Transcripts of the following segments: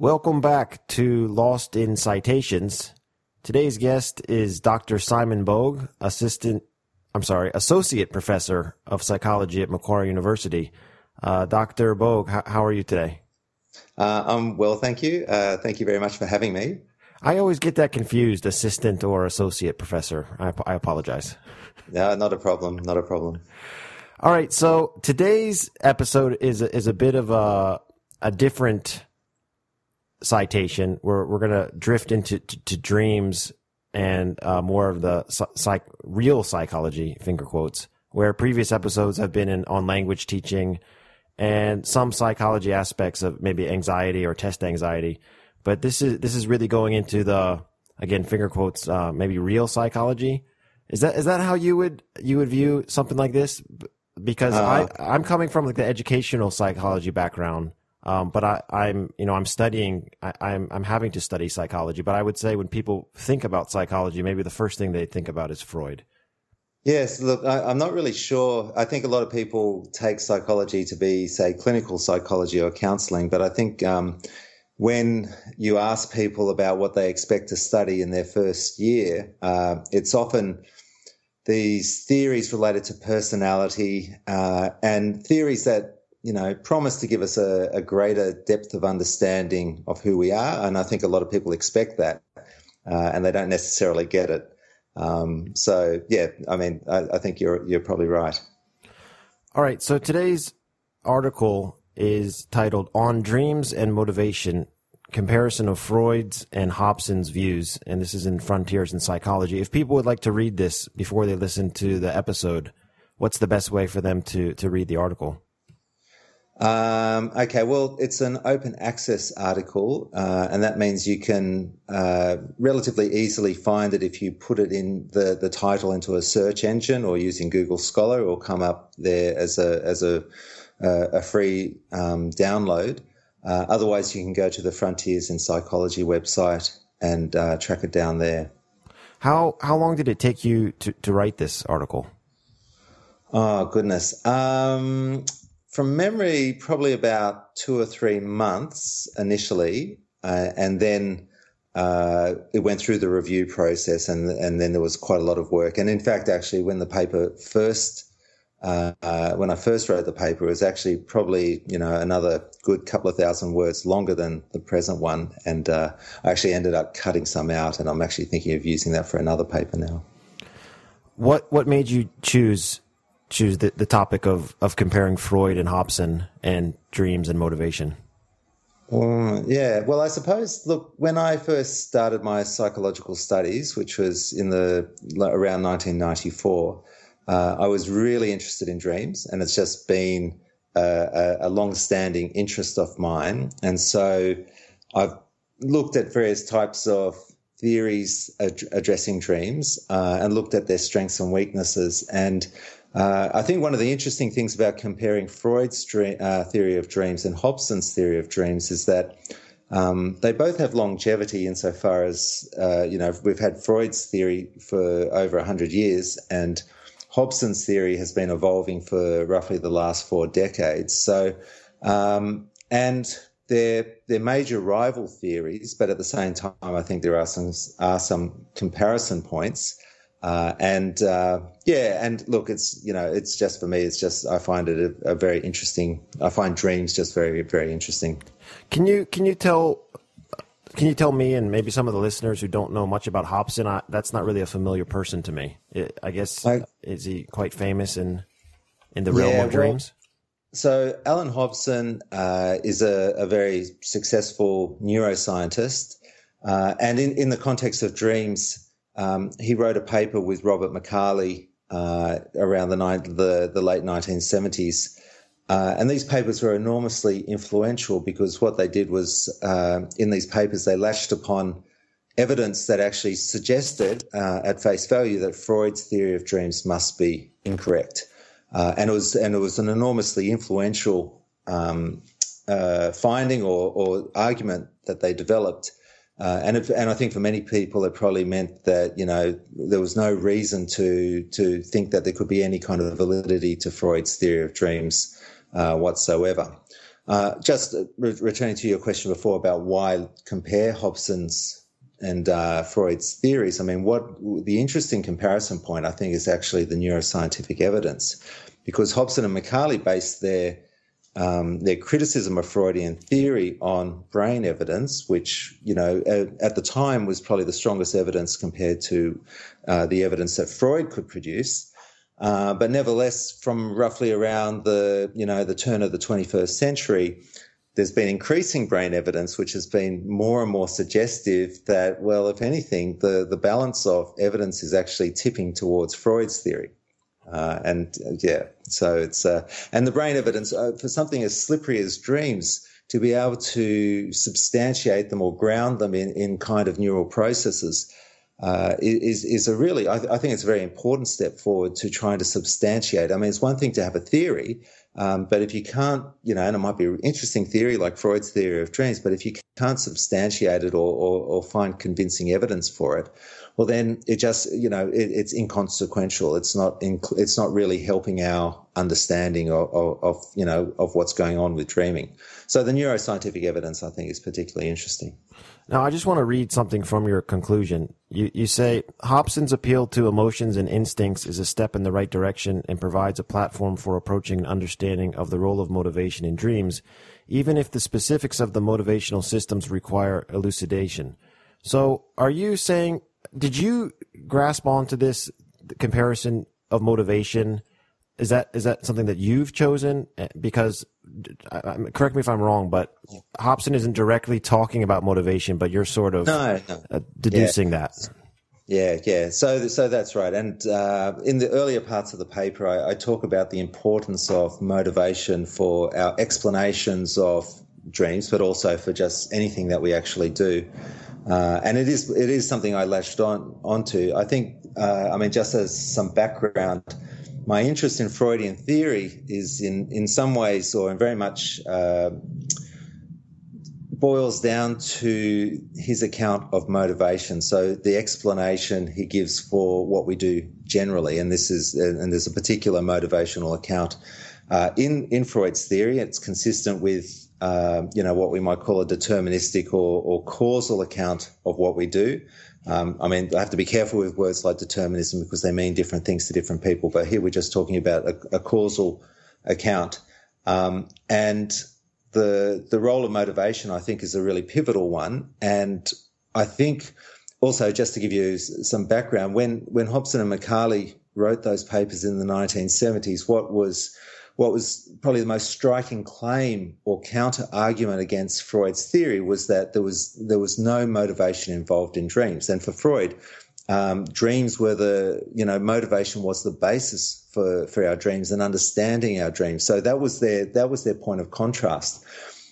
Welcome back to Lost in Citations. Today's guest is Dr. Simon Boag, assistant, I'm sorry, associate professor of psychology at Macquarie University. Uh, Dr. Boag, how, how, are you today? Uh, I'm well, thank you. Uh, thank you very much for having me. I always get that confused, assistant or associate professor. I, I apologize. No, not a problem. Not a problem. All right. So today's episode is a, is a bit of a a different citation. We're we're gonna drift into to, to dreams and uh, more of the psych, real psychology finger quotes. Where previous episodes have been in, on language teaching and some psychology aspects of maybe anxiety or test anxiety, but this is this is really going into the again finger quotes uh, maybe real psychology. Is that is that how you would you would view something like this? Because uh, I I'm coming from like the educational psychology background um, but I, I'm, you know, I'm studying, I, I'm, I'm having to study psychology. But I would say when people think about psychology, maybe the first thing they think about is Freud. Yes, look, I, am not really sure. I think a lot of people take psychology to be, say, clinical psychology or counseling. But I think um, when you ask people about what they expect to study in their first year, uh, it's often these theories related to personality uh, and theories that you know, promise to give us a, a, greater depth of understanding of who we are. And I think a lot of people expect that, uh, and they don't necessarily get it. Um, so, yeah, I mean, I, I, think you're you're probably right. All right. So today's article is titled "On Dreams and Motivation: Comparison of Freud's and Hobson's Views," and this is in Frontiers in Psychology. If people would like to read this before they listen to the episode, what's the best way for them to to read the article? Um, okay, well, it's an open access article, uh, and that means you can uh, relatively easily find it if you put it in the, the title into a search engine or using Google Scholar, or come up there as a as a uh, a free um, download. Uh, otherwise, you can go to the Frontiers in Psychology website and uh, track it down there. How how long did it take you to, to write this article? Oh goodness. Um, from memory, probably about two or three months initially, uh, and then uh, it went through the review process, and and then there was quite a lot of work. And in fact, actually, when the paper first uh, when I first wrote the paper, it was actually probably you know another good couple of thousand words longer than the present one, and uh, I actually ended up cutting some out, and I'm actually thinking of using that for another paper now. What what made you choose choose the, the topic of, of comparing Freud and Hobson and dreams and motivation? Well, yeah, well, I suppose, look, when I first started my psychological studies, which was in the around 1994, uh, I was really interested in dreams, and it's just been a, a, a long-standing interest of mine. And so I've looked at various types of theories ad- addressing dreams uh, and looked at their strengths and weaknesses. And uh, I think one of the interesting things about comparing Freud's dream, uh, theory of dreams and Hobson's theory of dreams is that um, they both have longevity insofar as, uh, you know, we've had Freud's theory for over 100 years and Hobson's theory has been evolving for roughly the last four decades. So, um, and they're, they're major rival theories, but at the same time, I think there are some, are some comparison points. Uh, and uh, yeah, and look, it's you know, it's just for me. It's just I find it a, a, very interesting. I find dreams just very, very interesting. Can you can you tell can you tell me and maybe some of the listeners who don't know much about Hobson? I, that's not really a familiar person to me. It, I guess I, is he quite famous in in the realm yeah, of dreams? Well, so Allan Hobson uh, is a, a, very successful neuroscientist, uh, and in in the context of dreams um, he wrote a paper with Robert McCarley uh, around the, the, the, late 1970s. Uh, and these papers were enormously influential because what they did was, uh, in these papers, they latched upon evidence that actually suggested uh, at face value that Freud's theory of dreams must be incorrect. Uh, and, it was, and it was an enormously influential um, uh, finding or, or argument that they developed uh, and and I think for many people, it probably meant that you know there was no reason to to think that there could be any kind of validity to Freud's theory of dreams uh, whatsoever. Uh, just re- returning to your question before about why compare Hobson's and uh, Freud's theories. I mean, what the interesting comparison point I think is actually the neuroscientific evidence, because Hobson and McCarley based their um, their criticism of Freudian theory on brain evidence, which you know at, at the time was probably the strongest evidence compared to uh, the evidence that Freud could produce. Uh, but nevertheless, from roughly around the you know the turn of the 21st century, there's been increasing brain evidence which has been more and more suggestive that, well, if anything, the, the balance of evidence is actually tipping towards Freud's theory. Uh, and uh, yeah, so it's, uh, and the brain evidence uh, for something as slippery as dreams, to be able to substantiate them or ground them in, in kind of neural processes uh, is is a really I, I, think it's a very important step forward to trying to substantiate. I mean, it's one thing to have a theory, um, but if you can't, you know, and it might be an interesting theory like Freud's theory of dreams, but if you can't substantiate it or, or, or find convincing evidence for it, well, then it just, you know, it, it's inconsequential. It's not, it's not really helping our understanding of, of, of, you know, of what's going on with dreaming. So the neuroscientific evidence, I think, is particularly interesting. Now, I just want to read something from your conclusion. You, you say Hobson's appeal to emotions and instincts is a step in the right direction and provides a platform for approaching an understanding of the role of motivation in dreams, even if the specifics of the motivational systems require elucidation. So, are you saying, did you grasp onto this comparison of motivation? Is that is that something that you've chosen? Because correct me if I'm wrong, but Hobson isn't directly talking about motivation, but you're sort of no, no. Uh, deducing yeah. that. Yeah, yeah. So, so that's right. And uh, in the earlier parts of the paper, I, I, talk about the importance of motivation for our explanations of dreams, but also for just anything that we actually do. Uh, and it is it is something I latched on onto. I think. Uh, I mean, just as some background my interest in Freudian theory is in, in some ways, or in very much, uh, boils down to his account of motivation. So the explanation he gives for what we do generally, and this is, and there's a particular motivational account uh, in in Freud's theory. It's consistent with uh, you know what we might call a deterministic or, or causal account of what we do. Um, I mean, I have to be careful with words like determinism because they mean different things to different people. But here we're just talking about a, a causal account, um, and the the role of motivation, I think, is a really pivotal one. And I think also, just to give you some background, when when Hobson and McCarley wrote those papers in the 1970s, what was what was probably the most striking claim or counter argument against Freud's theory was that there was there was no motivation involved in dreams. And for Freud, um, dreams were the you know motivation was the basis for for our dreams and understanding our dreams. So that was their that was their point of contrast.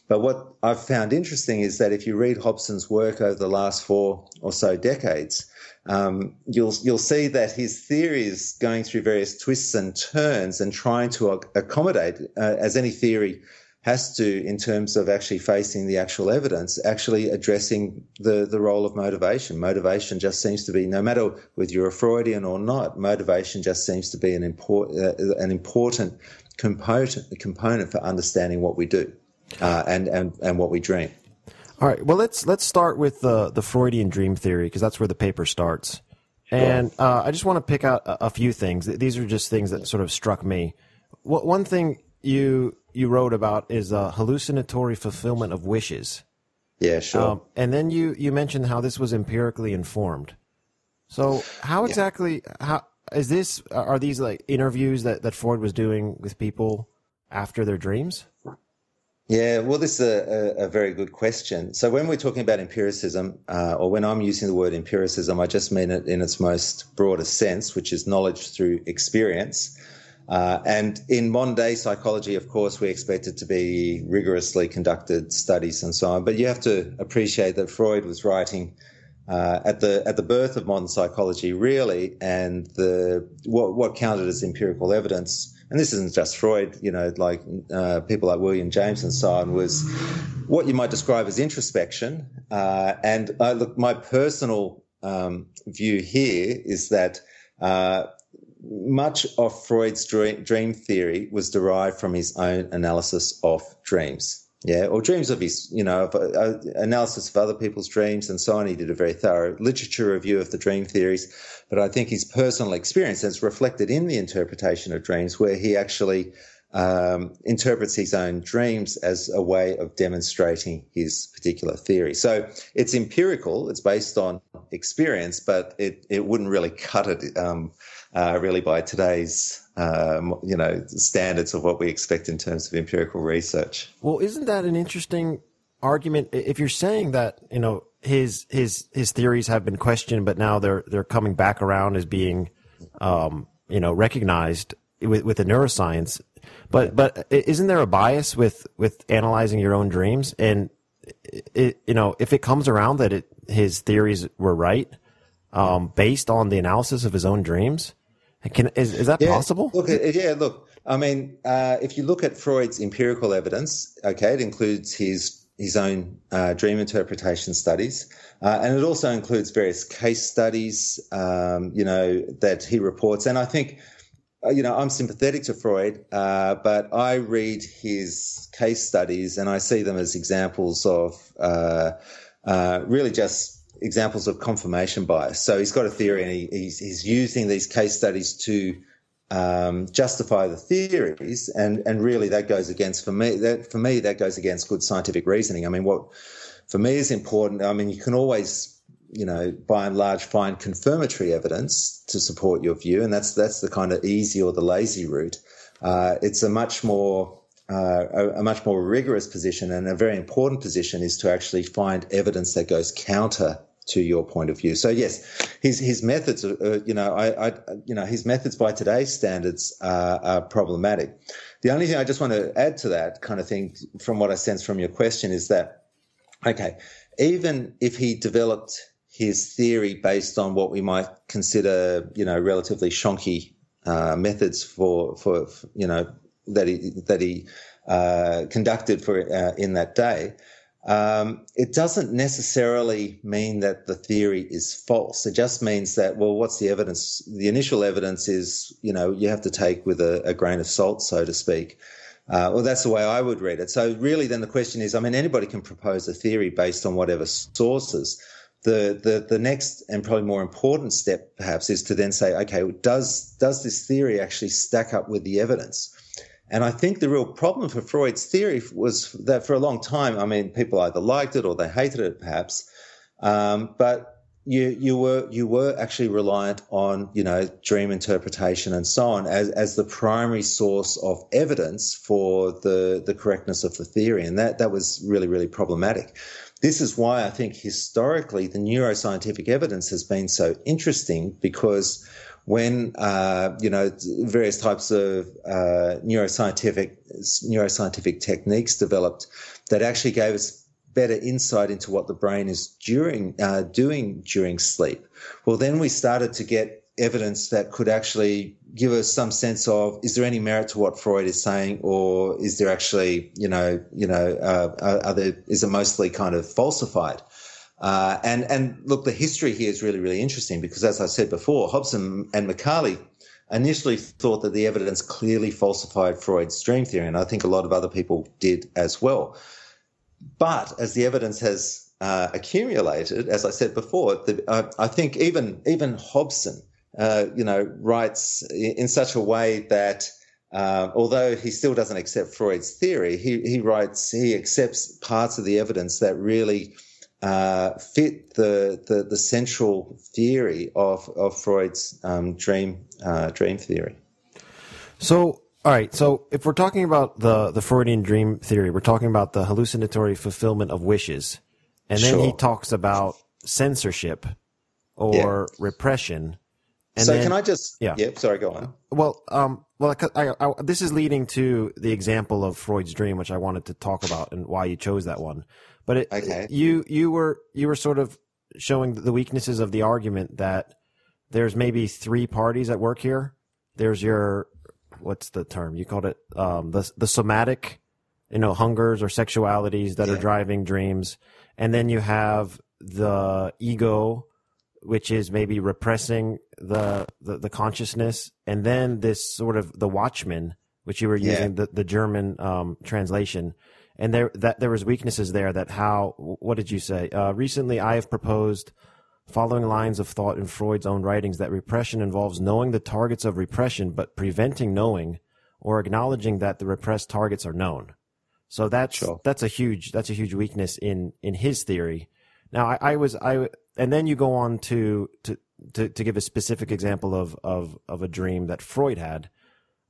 But what I've found interesting is that if you read Hobson's work over the last four or so decades, um, you'll you'll see that his theory is going through various twists and turns and trying to accommodate, uh, as any theory has to, in terms of actually facing the actual evidence, actually addressing the the role of motivation. Motivation just seems to be, no matter whether you're a Freudian or not, motivation just seems to be an important uh, an important component component for understanding what we do uh, and and and what we dream. All right. Well, let's let's start with the the Freudian dream theory because that's where the paper starts. And uh, I just want to pick out a, a, few things. These are just things that sort of struck me. What, one thing you you wrote about is a hallucinatory fulfillment of wishes. Yeah, sure. Um, and then you you mentioned how this was empirically informed. So how exactly yeah. how is this? Are these like interviews that that Freud was doing with people after their dreams? Yeah, well, this is a, a, a, very good question. So, when we're talking about empiricism, uh, or when I'm using the word empiricism, I just mean it in its most broadest sense, which is knowledge through experience. Uh, and in modern day psychology, of course, we expect it to be rigorously conducted studies and so on. But you have to appreciate that Freud was writing uh, at the at the birth of modern psychology, really, and the what what counted as empirical evidence and this isn't just Freud, you know, like uh, people like William James and so on, was what you might describe as introspection. Uh, and uh, look, my personal um, view here is that uh, much of Freud's dream, dream theory was derived from his own analysis of dreams. Yeah, or dreams of his, you know, uh, analysis of other people's dreams and so on. He did a very thorough literature review of the dream theories, but I think his personal experience is reflected in the interpretation of dreams, where he actually um, interprets his own dreams as a way of demonstrating his particular theory. So it's empirical, it's based on experience, but it, it wouldn't really cut it um, uh, really by today's um, you know standards of what we expect in terms of empirical research. Well, isn't that an interesting argument? If you're saying that you know his his his theories have been questioned, but now they're they're coming back around as being um, you know recognized with with the neuroscience. But but isn't there a bias with with analyzing your own dreams and it, you know if it comes around that it, his theories were right um, based on the analysis of his own dreams? Can is, is that yeah, possible? Look, yeah, look. I mean, uh, if you look at Freud's empirical evidence, okay, it includes his his own uh, dream interpretation studies, uh, and it also includes various case studies, um, you know, that he reports. And I think, uh, you know, I'm sympathetic to Freud, uh, but I read his case studies and I see them as examples of uh, really just examples of confirmation bias. So he's got a theory and he, he's, he's, using these case studies to um, justify the theories, and and really that goes against for me that for me that goes against good scientific reasoning. I mean, what for me is important. I mean, you can always you know, by and large, find confirmatory evidence to support your view, and that's that's the kind of easy or the lazy route. Uh, it's a much more uh, a, a, much more rigorous position and a very important position is to actually find evidence that goes counter to your point of view. So yes, his his methods, are, uh, you know, I, I, you know, his methods by today's standards are, are, problematic. The only thing I just want to add to that kind of thing, from what I sense from your question, is that okay, even if he developed his theory based on what we might consider, you know, relatively shonky uh, methods for, for, for you know that he that he uh, conducted for uh, in that day um, it doesn't necessarily mean that the theory is false. It just means that, well, what's the evidence? The initial evidence is, you know, you have to take with a, a grain of salt, so to speak. Uh, well, that's the way I would read it. So really, then the question is, I mean, anybody can propose a theory based on whatever sources. The, the, the next and probably more important step, perhaps, is to then say, okay, does, does this theory actually stack up with the evidence? And I think the real problem for Freud's theory was that for a long time, I mean, people either liked it or they hated it, perhaps. Um, but you you were you were actually reliant on you know dream interpretation and so on as as the primary source of evidence for the the correctness of the theory, and that that was really really problematic. This is why I think historically the neuroscientific evidence has been so interesting because when uh, you know various types of uh, neuroscientific neuroscientific techniques developed that actually gave us better insight into what the brain is during uh, doing during sleep. Well, then we started to get evidence that could actually give us some sense of is there any merit to what Freud is saying, or is there actually you know you know uh, are there, is it mostly kind of falsified? Uh, and and look, the history here is really really interesting because, as I said before, Hobson and McCarley initially thought that the evidence clearly falsified Freud's dream theory, and I think a lot of other people did as well. But as the evidence has uh, accumulated, as I said before, the, uh, I think even even Hobson, uh, you know, writes in such a way that. Uh, although he still doesn't accept Freud's theory, he, he writes, he accepts parts of the evidence that really uh, fit the, the, the central theory of of Freud's um, dream uh, dream theory. So, all right. So, if we're talking about the the Freudian dream theory, we're talking about the hallucinatory fulfillment of wishes, and then sure. he talks about censorship or yeah. repression. so, then, can I just? Yeah. Yep. Sorry. Go on. Well, um, well, I, I, this is leading to the example of Freud's dream, which I wanted to talk about, and why you chose that one. But it, okay. you you were you were sort of showing the weaknesses of the argument that there's maybe three parties at work here. There's your what's the term you called it um, the the somatic, you know, hungers or sexualities that yeah. are driving dreams, and then you have the ego, which is maybe repressing the the, the consciousness, and then this sort of the watchman, which you were using yeah. the the German um, translation and there that there was weaknesses there. That how what did you say? Uh, recently, I have proposed following lines of thought in Freud's own writings that repression involves knowing the targets of repression, but preventing knowing or acknowledging that the repressed targets are known. So that's Sure. that's a huge that's a huge weakness in in his theory. Now I, I was I and then you go on to to to, to give a specific example of of of a dream that Freud had.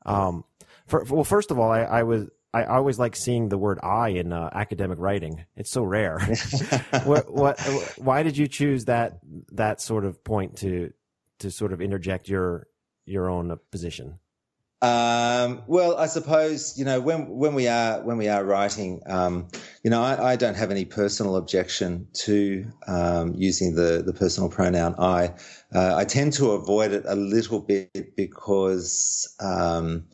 Um, for, well, first of all, I, I was I always like seeing the word "I" in uh, academic writing. It's so rare. what, what why did you choose that that sort of point to to sort of interject your your own uh, position? Um, well, I suppose you know when when we are when we are writing, um, you know, I, I, don't have any personal objection to um, using the the personal pronoun I. Uh, I tend to avoid it a little bit because um,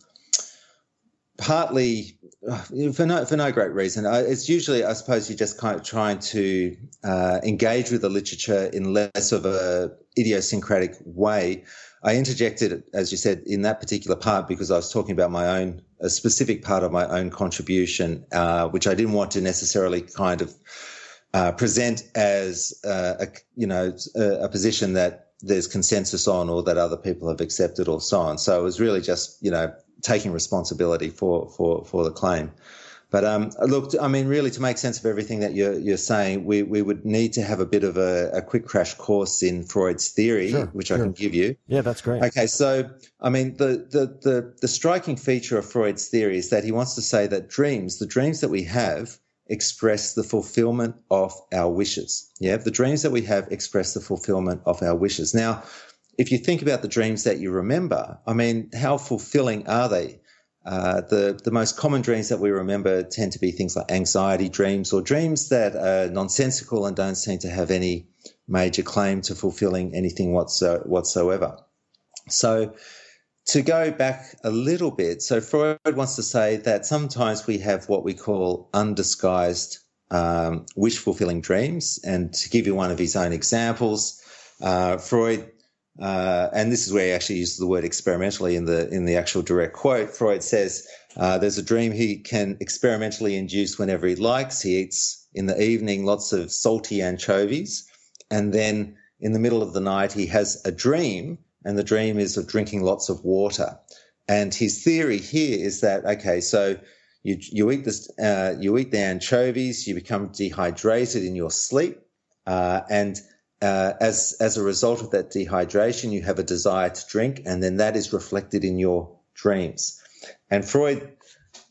partly for no for no great reason. It's usually, I suppose, you're just kind of trying to uh, engage with the literature in less of a idiosyncratic way. I interjected, as you said, in that particular part because I was talking about my own, a specific part of my own contribution, uh, which I didn't want to necessarily kind of uh, present as uh, a, you know, a, a, position that there's consensus on or that other people have accepted or so on. So it was really just, you know, taking responsibility for, for, for the claim. But um, look, I mean, really, to make sense of everything that you're, you're saying, we, we would need to have a bit of a, a quick crash course in Freud's theory, sure, which sure. I can give you. Yeah, that's great. Okay, so I mean, the, the the the striking feature of Freud's theory is that he wants to say that dreams, the dreams that we have, express the fulfillment of our wishes. Yeah, the dreams that we have express the fulfillment of our wishes. Now, if you think about the dreams that you remember, I mean, how fulfilling are they? Uh, the the most common dreams that we remember tend to be things like anxiety dreams or dreams that are nonsensical and don't seem to have any major claim to fulfilling anything whatso- whatsoever. So, to go back a little bit, so Freud wants to say that sometimes we have what we call undisguised um, wish fulfilling dreams. And to give you one of his own examples, uh, Freud uh, and this is where he actually uses the word experimentally in the in the actual direct quote. Freud says uh, there's a dream he can experimentally induce whenever he likes. He eats in the evening lots of salty anchovies, and then in the middle of the night he has a dream, and the dream is of drinking lots of water. And his theory here is that okay, so you you eat this uh, you eat the anchovies, you become dehydrated in your sleep, uh, and uh, as as a result of that dehydration, you have a desire to drink, and then that is reflected in your dreams. And Freud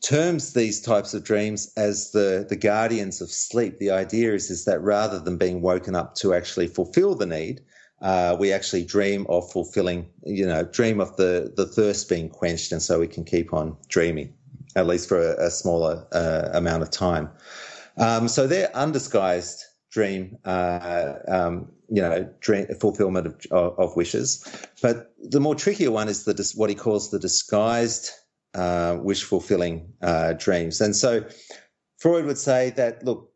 terms these types of dreams as the the guardians of sleep. The idea is is that rather than being woken up to actually fulfill the need, uh, we actually dream of fulfilling, you know, dream of the the thirst being quenched, and so we can keep on dreaming, at least for a, a smaller uh, amount of time. Um, so they're undisguised dream, uh, um, you know, dream, fulfillment of, of, of, wishes. But the more trickier one is the what he calls the disguised uh, wish fulfilling uh, dreams. And so Freud would say that look,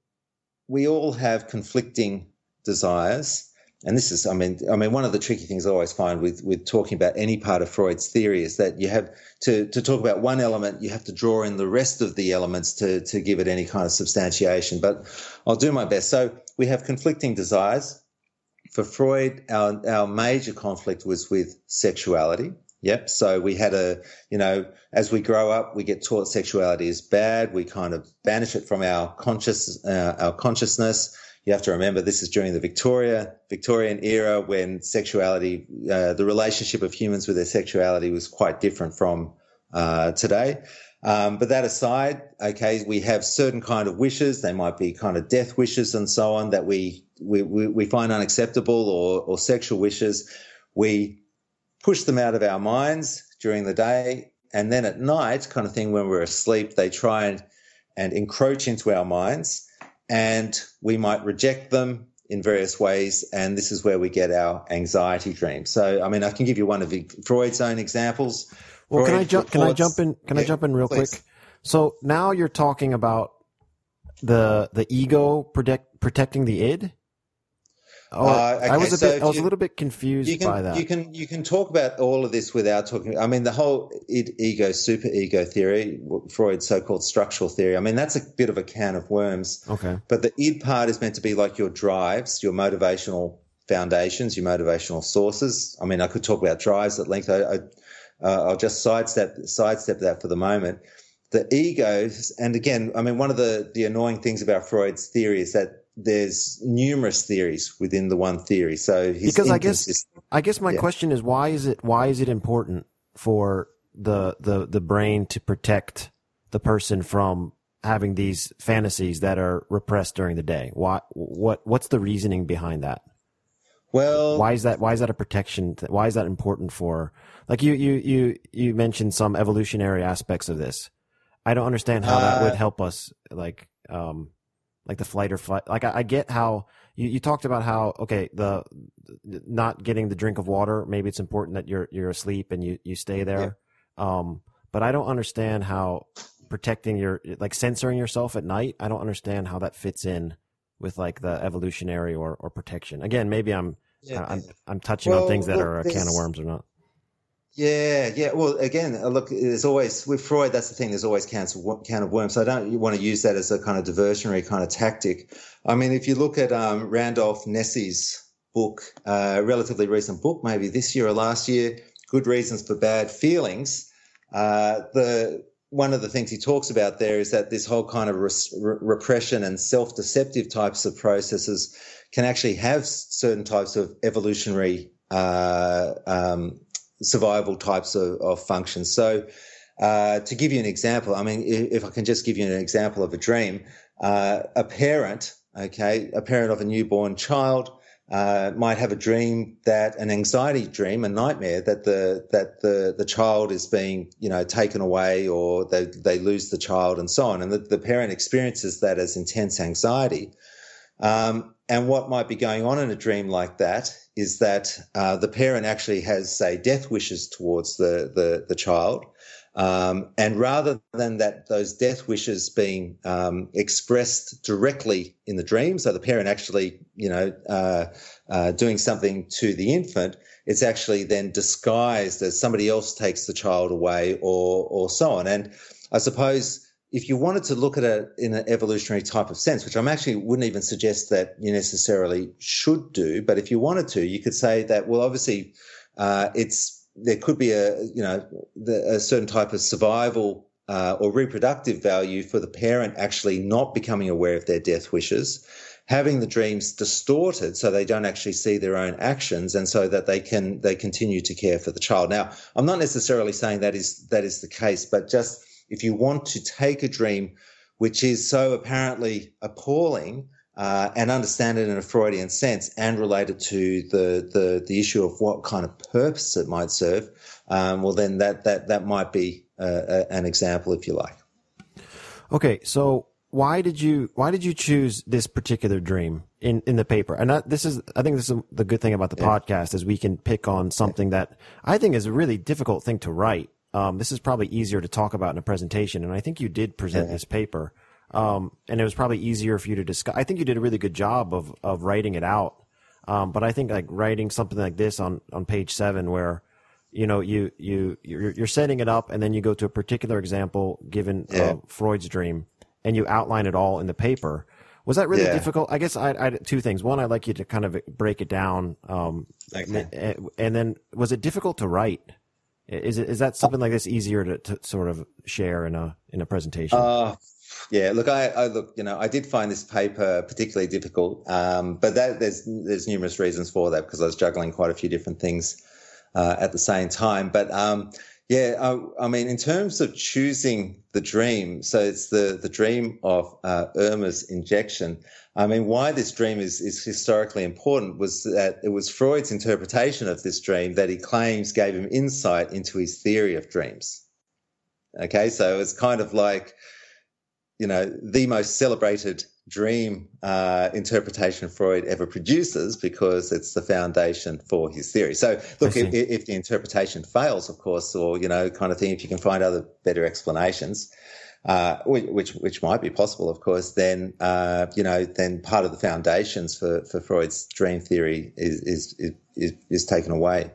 we all have conflicting desires. And this is, I mean, I mean, one of the tricky things I always find with, with talking about any part of Freud's theory is that you have to, to talk about one element, you have to draw in the rest of the elements to, to give it any kind of substantiation. But I'll do my best. So we have conflicting desires. For Freud, our, our major conflict was with sexuality. Yep. So we had a, you know, as we grow up, we get taught sexuality is bad. We kind of banish it from our conscious, uh, our consciousness. You have to remember this is during the Victoria, Victorian era when sexuality, uh, the relationship of humans with their sexuality was quite different from, uh, today. Um, but that aside, okay, we have certain kind of wishes. They might be kind of death wishes and so on that we, we, we find unacceptable or, or sexual wishes. We push them out of our minds during the day. And then at night, kind of thing, when we're asleep, they try and, and encroach into our minds and we might reject them in various ways. And this is where we get our anxiety dreams. So, I mean, I can give you one of Freud's own examples. Well, Freud can I jump? Can I jump in? Can Yeah, I jump in real please. quick? So now you're talking about the the ego protect, protecting the id. Oh, uh, okay, I was a so bit. I was you, a little bit confused can, by that. You can you can talk about all of this without talking. I mean, the whole id, ego super ego theory, Freud's so-called structural theory. I mean, that's a bit of a can of worms. Okay. But the id part is meant to be like your drives, your motivational foundations, your motivational sources. I mean, I could talk about drives at length. I, I uh, I'll just sidestep sidestep that for the moment. The egos, and again, I mean, one of the the annoying things about Freud's theory is that there's numerous theories within the one theory. So because I guess I guess my yeah. question is why is it why is it important for the the the brain to protect the person from having these fantasies that are repressed during the day? Why what what's the reasoning behind that? Well, why is that why is that a protection? Why is that important for like you you you you mentioned some evolutionary aspects of this. I don't understand how uh, that would uh, help us like um like the flight or flight. Like I, I get how you, you talked about how okay the, not getting the drink of water. Maybe it's important that you're you're asleep and you you stay there. Yeah. Um, but I don't understand how protecting your like censoring yourself at night. I don't understand how that fits in with like the evolutionary or or protection. Again, maybe I'm yeah. I'm I'm touching well, on things that look, are a can of worms or not. Yeah, yeah. Well, again, uh, look, there's always with Freud. That's the thing. There's always can of worms. So I don't want to use that as a kind of diversionary kind of tactic. I mean, if you look at um, Randolph Nesse's book, uh, relatively recent book, maybe this year or last year, "Good Reasons for Bad Feelings," uh, the one of the things he talks about there is that this whole kind of res- repression and self-deceptive types of processes can actually have certain types of evolutionary uh, um, survival types of, of functions. So, uh, to give you an example, I mean, if I can just give you an example of a dream, uh, a parent, okay, a parent of a newborn child, uh, might have a dream that an anxiety dream, a nightmare that the that the the child is being you know taken away or they they lose the child and so on, and the, the parent experiences that as intense anxiety. Um, and what might be going on in a dream like that is that uh, the parent actually has, say, death wishes towards the the, the child, um, and rather than that, those death wishes being um, expressed directly in the dream, so the parent actually, you know, uh, uh, doing something to the infant, it's actually then disguised as somebody else takes the child away, or or so on. And I suppose if you wanted to look at it in an evolutionary type of sense, which I'm actually wouldn't even suggest that you necessarily should do, but if you wanted to, you could say that well, obviously, uh, it's there could be a you know a certain type of survival uh, or reproductive value for the parent actually not becoming aware of their death wishes, having the dreams distorted so they don't actually see their own actions, and so that they can they continue to care for the child. Now, I'm not necessarily saying that is that is the case, but just if you want to take a dream which is so apparently appalling uh, and understand it in a Freudian sense and relate it to the, the, the issue of what kind of purpose it might serve, um, well, then that, that, that might be uh, an example, if you like. Okay, so why did you why did you choose this particular dream in, in the paper? And this is I think this is the good thing about the yeah. podcast is we can pick on something that I think is a really difficult thing to write um, this is probably easier to talk about in a presentation, and I think you did present yeah. this paper, um, and it was probably easier for you to discuss. I think you did a really good job of of writing it out, um, but I think like writing something like this on on page seven, where you know you you you're, you're setting it up, and then you go to a particular example given yeah. uh, Freud's dream, and you outline it all in the paper. Was that really yeah. difficult? I guess I, I two things. One, I'd like you to kind of break it down, um, okay. and, and then was it difficult to write? Is it is that something like this easier to, to sort of share in a in a presentation? Uh, yeah, look, I, I, look, you know, I did find this paper particularly difficult, um, but that, there's there's numerous reasons for that because I was juggling quite a few different things uh, at the same time. But um, yeah, I, I, mean, in terms of choosing the dream, so it's the the dream of uh, Irma's injection. I mean, why this dream is, is historically important was that it was Freud's interpretation of this dream that he claims gave him insight into his theory of dreams. Okay, so it's kind of like, you know, the most celebrated dream uh, interpretation Freud ever produces because it's the foundation for his theory. So, look, if, if, the interpretation fails, of course, or, you know, kind of thing, if you can find other better explanations, uh, which which might be possible, of course, then uh, you know then part of the foundations for, for Freud's dream theory is is is, is taken away.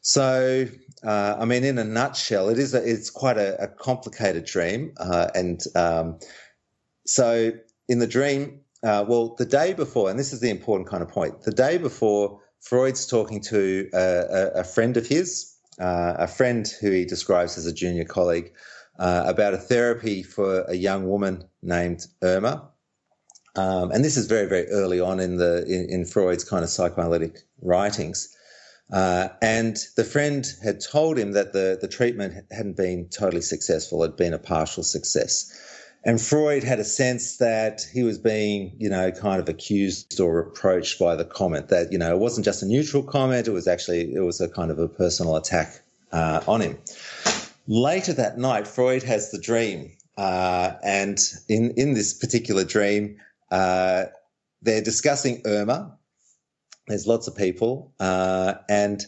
So, uh, I mean, in a nutshell, it is a, it's quite a, a complicated dream, uh, and um, so in the dream, uh, well, the day before, and this is the important kind of point, the day before, Freud's talking to a, a friend of his, a friend who he describes as a junior colleague uh, about a therapy for a young woman named Irma. Um, and this is very, very early on in the in, in Freud's kind of psychoanalytic writings. Uh, and the friend had told him that the, the treatment hadn't been totally successful, it had been a partial success. And Freud had a sense that he was being, you know, kind of accused or reproached by the comment that, you know, it wasn't just a neutral comment, it was actually, it was a kind of a personal attack uh, on him. Later that night, Freud has the dream, uh, and in in this particular dream, uh, they're discussing Irma. There's lots of people, uh, and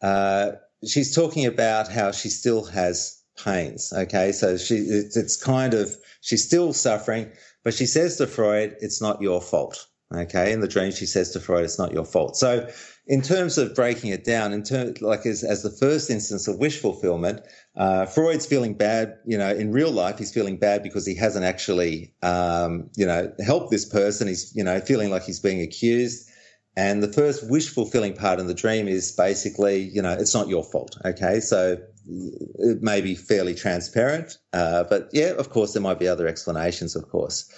uh, she's talking about how she still has pains. Okay, so she it's, it's kind of she's still suffering, but she says to Freud, "It's not your fault." Okay, in the dream, she says to Freud, "It's not your fault." So in terms of breaking it down, in terms like as, as the first instance of wish fulfillment, uh, Freud's feeling bad. You know, in real life, he's feeling bad because he hasn't actually, um, you know, helped this person. He's, you know, feeling like he's being accused. And the first wish fulfilling part in the dream is basically, you know, it's not your fault. Okay, so it may be fairly transparent, uh, but yeah, of course, there might be other explanations, of course.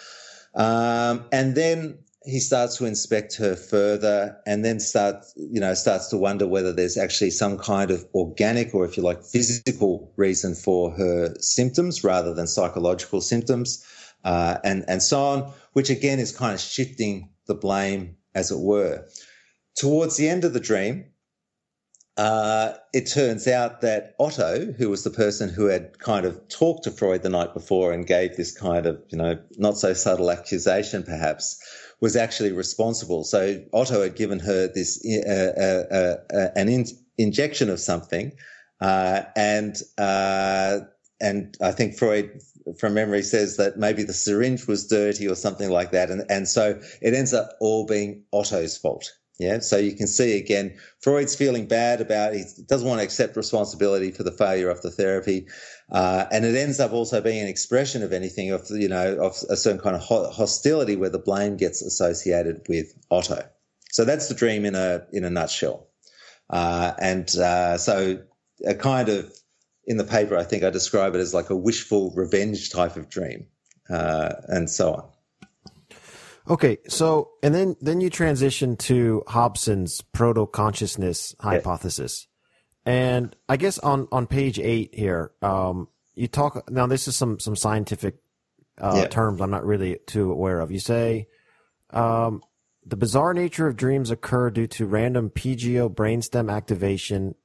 Um, and then he starts to inspect her further and then starts, you know, starts to wonder whether there's actually some kind of organic or if you like physical reason for her symptoms rather than psychological symptoms, uh, and, and so on, which again is kind of shifting the blame as it were. Towards the end of the dream, uh, it turns out that Otto, who was the person who had kind of talked to Freud the night before and gave this kind of, you know, not so subtle accusation perhaps, was actually responsible. So Otto had given her this uh, uh, uh, uh an in- injection of something, uh, and uh, and I think Freud, from memory, says that maybe the syringe was dirty or something like that, and and so it ends up all being Otto's fault. Yeah, so you can see again, Freud's feeling bad about he doesn't want to accept responsibility for the failure of the therapy, uh, and it ends up also being an expression of anything of you know of a certain kind of hostility where the blame gets associated with Otto. So that's the dream in a in a nutshell, uh, and uh, so a kind of in the paper I think I describe it as like a wishful revenge type of dream, uh, and so on. Okay, so and then then you transition to Hobson's proto consciousness hypothesis, and I guess on on page eight here, um, you talk now. This is some some scientific uh, yeah. terms I'm not really too aware of. You say um, the bizarre nature of dreams occur due to random PGO brainstem activation,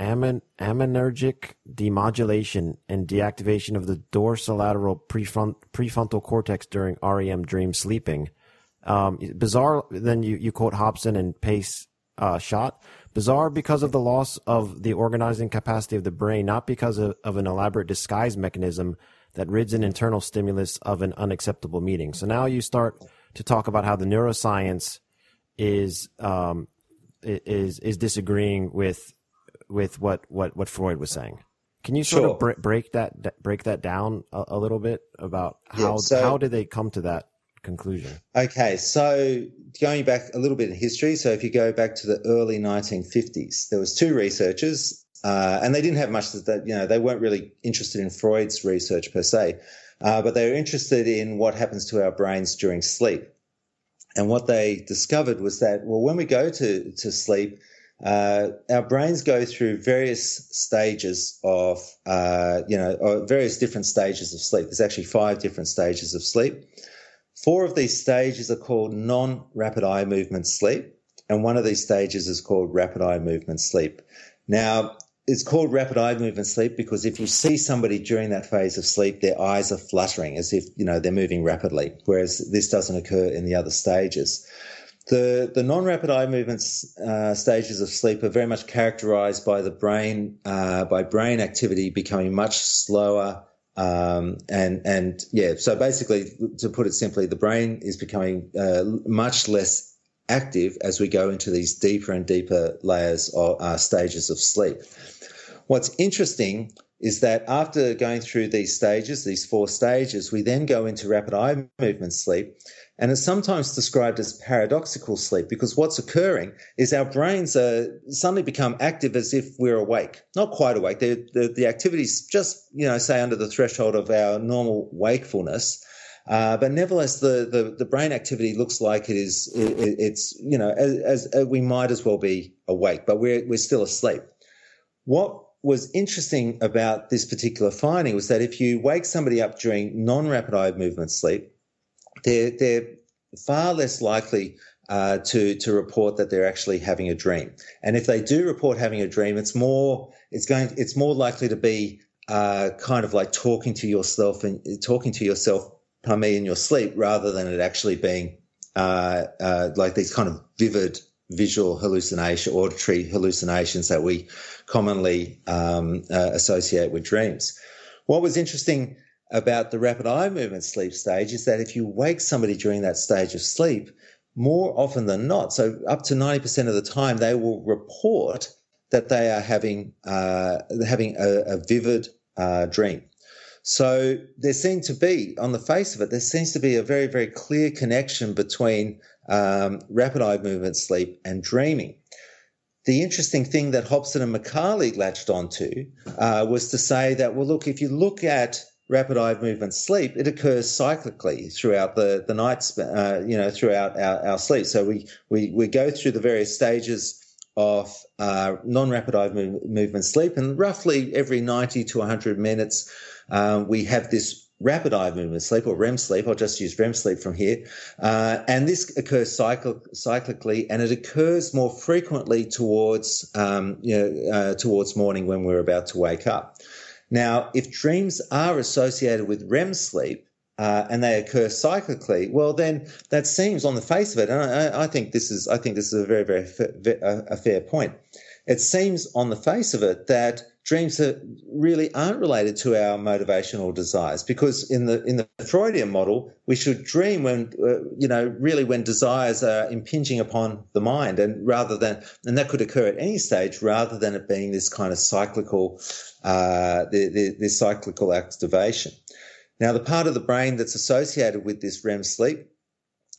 amin, aminergic demodulation, and deactivation of the dorsolateral prefront, prefrontal cortex during REM dream sleeping. Um, bizarre. Then you, you quote Hobson and Pace uh, Schott. Bizarre because of the loss of the organizing capacity of the brain, not because of, of an elaborate disguise mechanism that rids an internal stimulus of an unacceptable meeting. So now you start to talk about how the neuroscience is um, is is disagreeing with with what, what, what Freud was saying. Can you sort sure. of bre- break that break that down a, a little bit about how yeah, so, how did they come to that conclusion. Okay, so going back a little bit in history, so if you go back to the early 1950s, there was two researchers, uh, and they didn't have much that you know they weren't really interested in Freud's research per se, uh, but they were interested in what happens to our brains during sleep. And what they discovered was that well, when we go to to sleep. Uh, our brains go through various stages of, uh, you know, various different stages of sleep. There's actually five different stages of sleep. Four of these stages are called non rapid eye movement sleep, and one of these stages is called rapid eye movement sleep. Now, it's called rapid eye movement sleep because if you see somebody during that phase of sleep, their eyes are fluttering as if you know they're moving rapidly, whereas this doesn't occur in the other stages. The the non rapid eye movements uh, stages of sleep are very much characterized by the brain uh, by brain activity becoming much slower Um, and and yeah, so basically, to put it simply, the brain is becoming uh, much less active as we go into these deeper and deeper layers or uh, stages of sleep. What's interesting is that after going through these stages, these four stages, we then go into rapid eye movement sleep. And it's sometimes described as paradoxical sleep because what's occurring is our brains are suddenly become active as if we're awake. Not quite awake. The, the, the activities just, you know, say under the threshold of our normal wakefulness. Uh, but nevertheless, the, the, the, brain activity looks like it is, it, it's, you know, as, as, we might as well be awake, but we're, we're still asleep. What was interesting about this particular finding was that if you wake somebody up during non-rapid eye movement sleep, they're, they're far less likely uh, to to report that they're actually having a dream. And if they do report having a dream, it's more it's going it's more likely to be uh, kind of like talking to yourself and talking to yourself, pardon me, in your sleep, rather than it actually being uh, uh like these kind of vivid visual hallucination, auditory hallucinations that we commonly um, uh, associate with dreams. What was interesting about the rapid eye movement sleep stage is that if you wake somebody during that stage of sleep, more often than not, so up to 90% of the time, they will report that they are having, uh, having a, a vivid uh, dream. So there seems to be, on the face of it, there seems to be a very, very clear connection between um, rapid eye movement sleep and dreaming. The interesting thing that Hobson and McCarley latched onto uh, was to say that, well, look, if you look at rapid eye movement sleep, it occurs cyclically throughout the, the nights, uh, you know, throughout our, our sleep. So we, we, we go through the various stages of uh, non-rapid eye movement sleep and roughly every 90 to 100 minutes, um, we have this rapid eye movement sleep or REM sleep. I'll just use REM sleep from here. Uh, and this occurs cycl- cyclically and it occurs more frequently towards, um, you know, uh, towards morning when we're about to wake up. Now, if dreams are associated with REM sleep, uh, and they occur cyclically, well, then that seems on the face of it, and I, I think this is, I think this is a very, very a fair point. It seems on the face of it that dreams that really aren't related to our motivational desires because in the in the freudian model we should dream when uh, you know really when desires are impinging upon the mind and rather than and that could occur at any stage rather than it being this kind of cyclical uh, the, the, this cyclical activation. Now the part of the brain that's associated with this rem sleep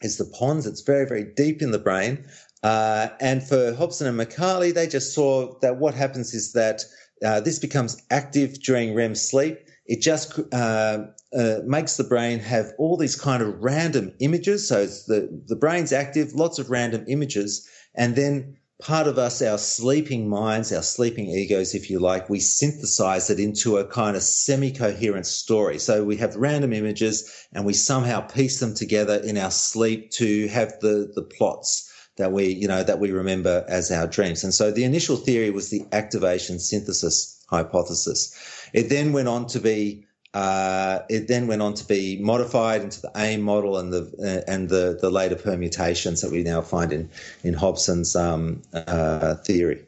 is the pons. It's very very deep in the brain. Uh, and for hobson and mccarley they just saw that what happens is that uh, this becomes active during REM sleep. It just uh, uh, makes the brain have all these kind of random images. So the, the brain's active, lots of random images. And then part of us, our sleeping minds, our sleeping egos, if you like, we synthesize it into a kind of semi coherent story. So we have random images and we somehow piece them together in our sleep to have the, the plots that we, you know, that we remember as our dreams. And so the initial theory was the activation synthesis hypothesis. It then went on to be uh, it then went on to be modified into the AIM model and the uh, and the the later permutations that we now find in in Hobson's um, uh, theory.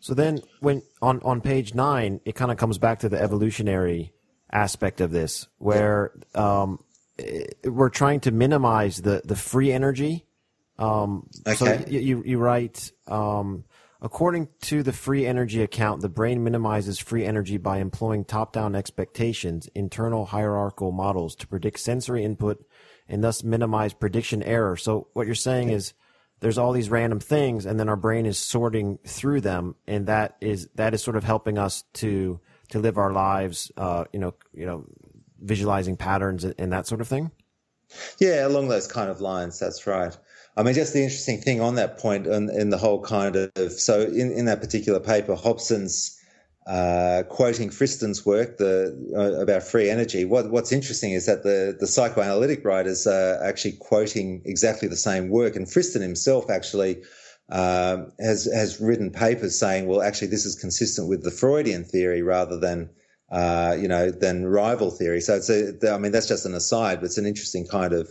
So then, when on on page nine, it kind of comes back to the evolutionary aspect of this, where um, we're trying to minimize the the free energy um, okay. So you, you write, um, according to the free energy account, the brain minimizes free energy by employing top-down expectations, internal hierarchical models to predict sensory input and thus minimize prediction error. So what you're saying okay. is there's all these random things and then our brain is sorting through them and that is that is sort of helping us to to live our lives uh, you know you know visualizing patterns and that sort of thing yeah along those kind of lines that's right I mean, just the interesting thing on that point and in, in the whole kind of so in, in that particular paper, Hobson's uh, quoting Friston's work the, uh, about free energy. What, what's interesting is that the, the psychoanalytic writers are actually quoting exactly the same work, and Friston himself actually um, has has written papers saying, well, actually, this is consistent with the Freudian theory rather than uh, you know than rival theory. So it's a, I mean, that's just an aside, but it's an interesting kind of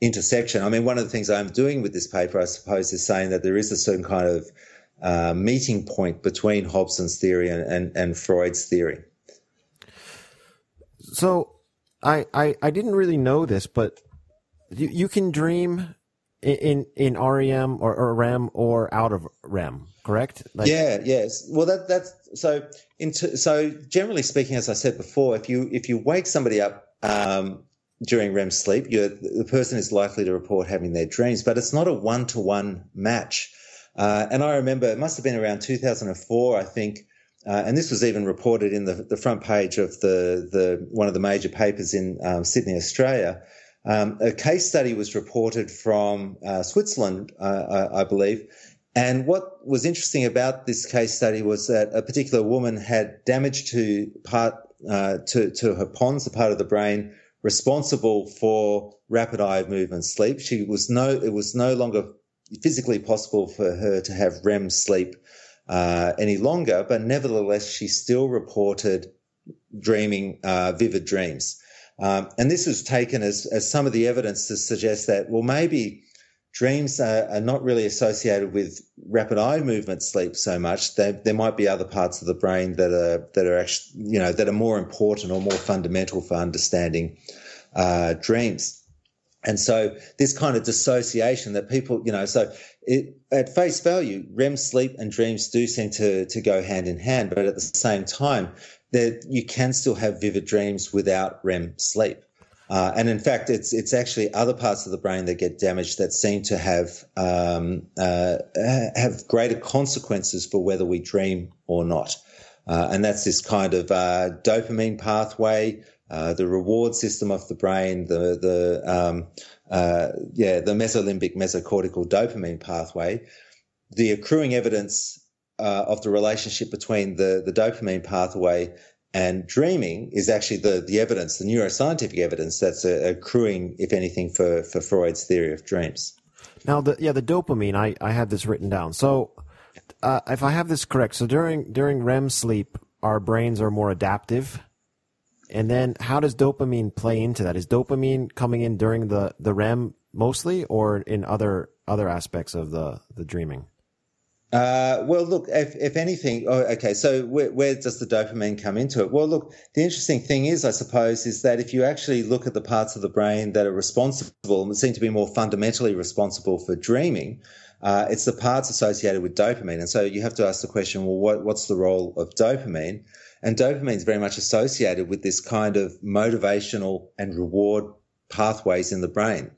intersection. I mean, one of the things I'm doing with this paper, I suppose, is saying that there is a certain kind of uh, meeting point between Hobson's theory and, and, and Freud's theory. So I, I, I didn't really know this, but you, you can dream in, in, REM or, or REM or out of REM, correct? Like, yeah, yes. Well, that, that's so. Into, so generally speaking, as I said before, if you if you wake somebody up um, during REM sleep, the person is likely to report having their dreams, but it's not a one to one match. Uh, and I remember it must have been around 2004, I think. Uh, and this was even reported in the, the front page of the, the one of the major papers in um, Sydney, Australia. Um, a case study was reported from uh, Switzerland, uh, I, I, believe. And what was interesting about this case study was that a particular woman had damage to part uh, to to her pons, the part of the brain responsible for rapid eye movement sleep. She was no, it was no longer physically possible for her to have REM sleep uh, any longer, but nevertheless, she still reported dreaming uh, vivid dreams. Um, and this was taken as, as some of the evidence to suggest that, well, maybe dreams are, are, not really associated with rapid eye movement sleep so much. They, there might be other parts of the brain that are that are actually you know that are more important or more fundamental for understanding uh, dreams. And so this kind of dissociation that people, you know, so it, at face value, REM sleep and dreams do seem to, to go hand in hand, but at the same time, that you can still have vivid dreams without REM sleep. Uh, and in fact, it's it's actually other parts of the brain that get damaged that seem to have um, uh, have greater consequences for whether we dream or not. Uh, and that's this kind of uh, dopamine pathway, uh, the reward system of the brain, the the um, uh, yeah the mesolimbic mesocortical dopamine pathway. The accruing evidence of the relationship between the the dopamine pathway and dreaming is actually the, the evidence, the neuroscientific evidence that's uh, accruing, if anything, for, for Freud's theory of dreams. Now, the, yeah, the dopamine, I, I have this written down. So, uh, if I have this correct, so during, during REM sleep, our brains are more adaptive. And then how does dopamine play into that? Is dopamine coming in during the, the REM mostly or in other, other aspects of the, the dreaming? Uh, well, look, if, if anything, oh, okay, so where, where, does the dopamine come into it? Well, look, the interesting thing is, I suppose, is that if you actually look at the parts of the brain that are responsible and seem to be more fundamentally responsible for dreaming, uh, it's the parts associated with dopamine. And so you have to ask the question, well, what, what's the role of dopamine? And dopamine is very much associated with this kind of motivational and reward pathways in the brain.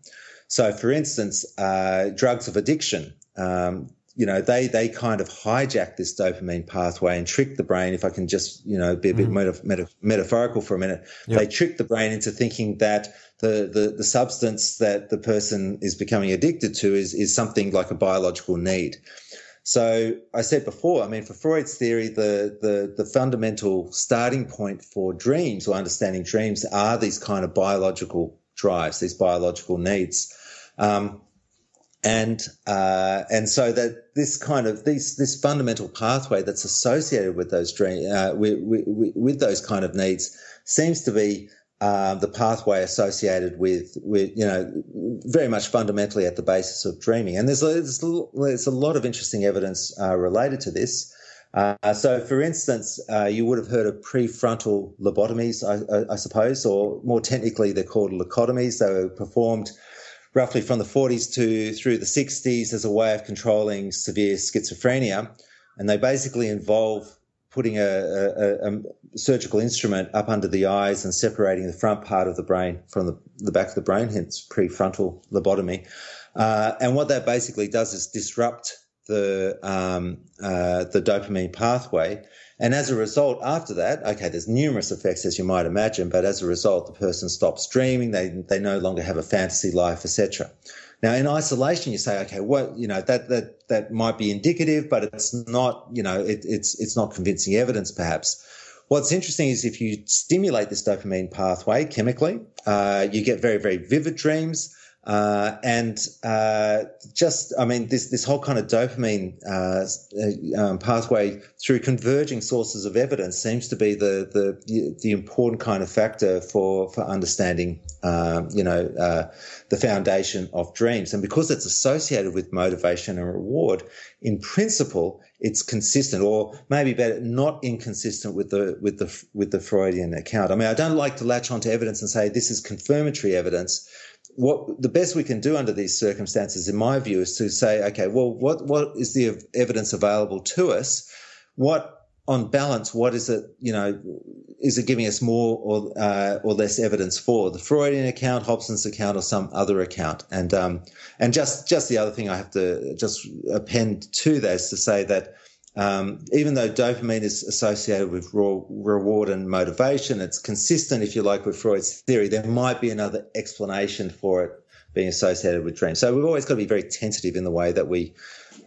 So, for instance, uh, drugs of addiction. Um, you know, they they kind of hijack this dopamine pathway and trick the brain. If I can just, you know, be a bit mm. meta, meta, metaphorical for a minute, yep. they trick the brain into thinking that the, the the substance that the person is becoming addicted to is is something like a biological need. So I said before, I mean, for Freud's theory, the the the fundamental starting point for dreams or understanding dreams are these kind of biological drives, these biological needs. Um, and uh, and so that this kind of this this fundamental pathway that's associated with those dream uh, with, with, with, those kind of needs seems to be uh, the pathway associated with with you know very much fundamentally at the basis of dreaming. And there's a, there's a, there's a lot of interesting evidence uh, related to this. Uh, so, for instance, uh, you would have heard of prefrontal lobotomies, I, I, suppose, or more technically, they're called leucotomies. They were performed roughly from the 40s to through the 60s as a way of controlling severe schizophrenia. And they basically involve putting a, a, a, surgical instrument up under the eyes and separating the front part of the brain from the, the back of the brain, hence prefrontal lobotomy. Uh, and what that basically does is disrupt the um, uh, the dopamine pathway and as a result, after that, okay, there's numerous effects as you might imagine, but as a result, the person stops dreaming. They, they no longer have a fantasy life, etc. Now, in isolation, you say, okay, what, you know, that, that, that might be indicative, but it's not, you know, it, it's, it's not convincing evidence, perhaps. What's interesting is if you stimulate this dopamine pathway chemically, uh, you get very, very vivid dreams. Uh, and uh, just, I mean, this this whole kind of dopamine uh, um, pathway through converging sources of evidence seems to be the the the important kind of factor for for understanding, um, you know, uh, the foundation of dreams. And because it's associated with motivation and reward, in principle, it's consistent, or maybe better, not inconsistent with the with the with the Freudian account. I mean, I don't like to latch onto evidence and say this is confirmatory evidence what the best we can do under these circumstances, in my view, is to say, okay, well, what what is the evidence available to us? What on balance, what is it? You know, is it giving us more or uh, or less evidence for the Freudian account, Hobson's account, or some other account? And um, and just just the other thing I have to just append to that is to say that um, even though dopamine is associated with raw, reward and motivation, it's consistent, if you like, with Freud's theory. There might be another explanation for it being associated with dreams. So we've always got to be very tentative in the way that we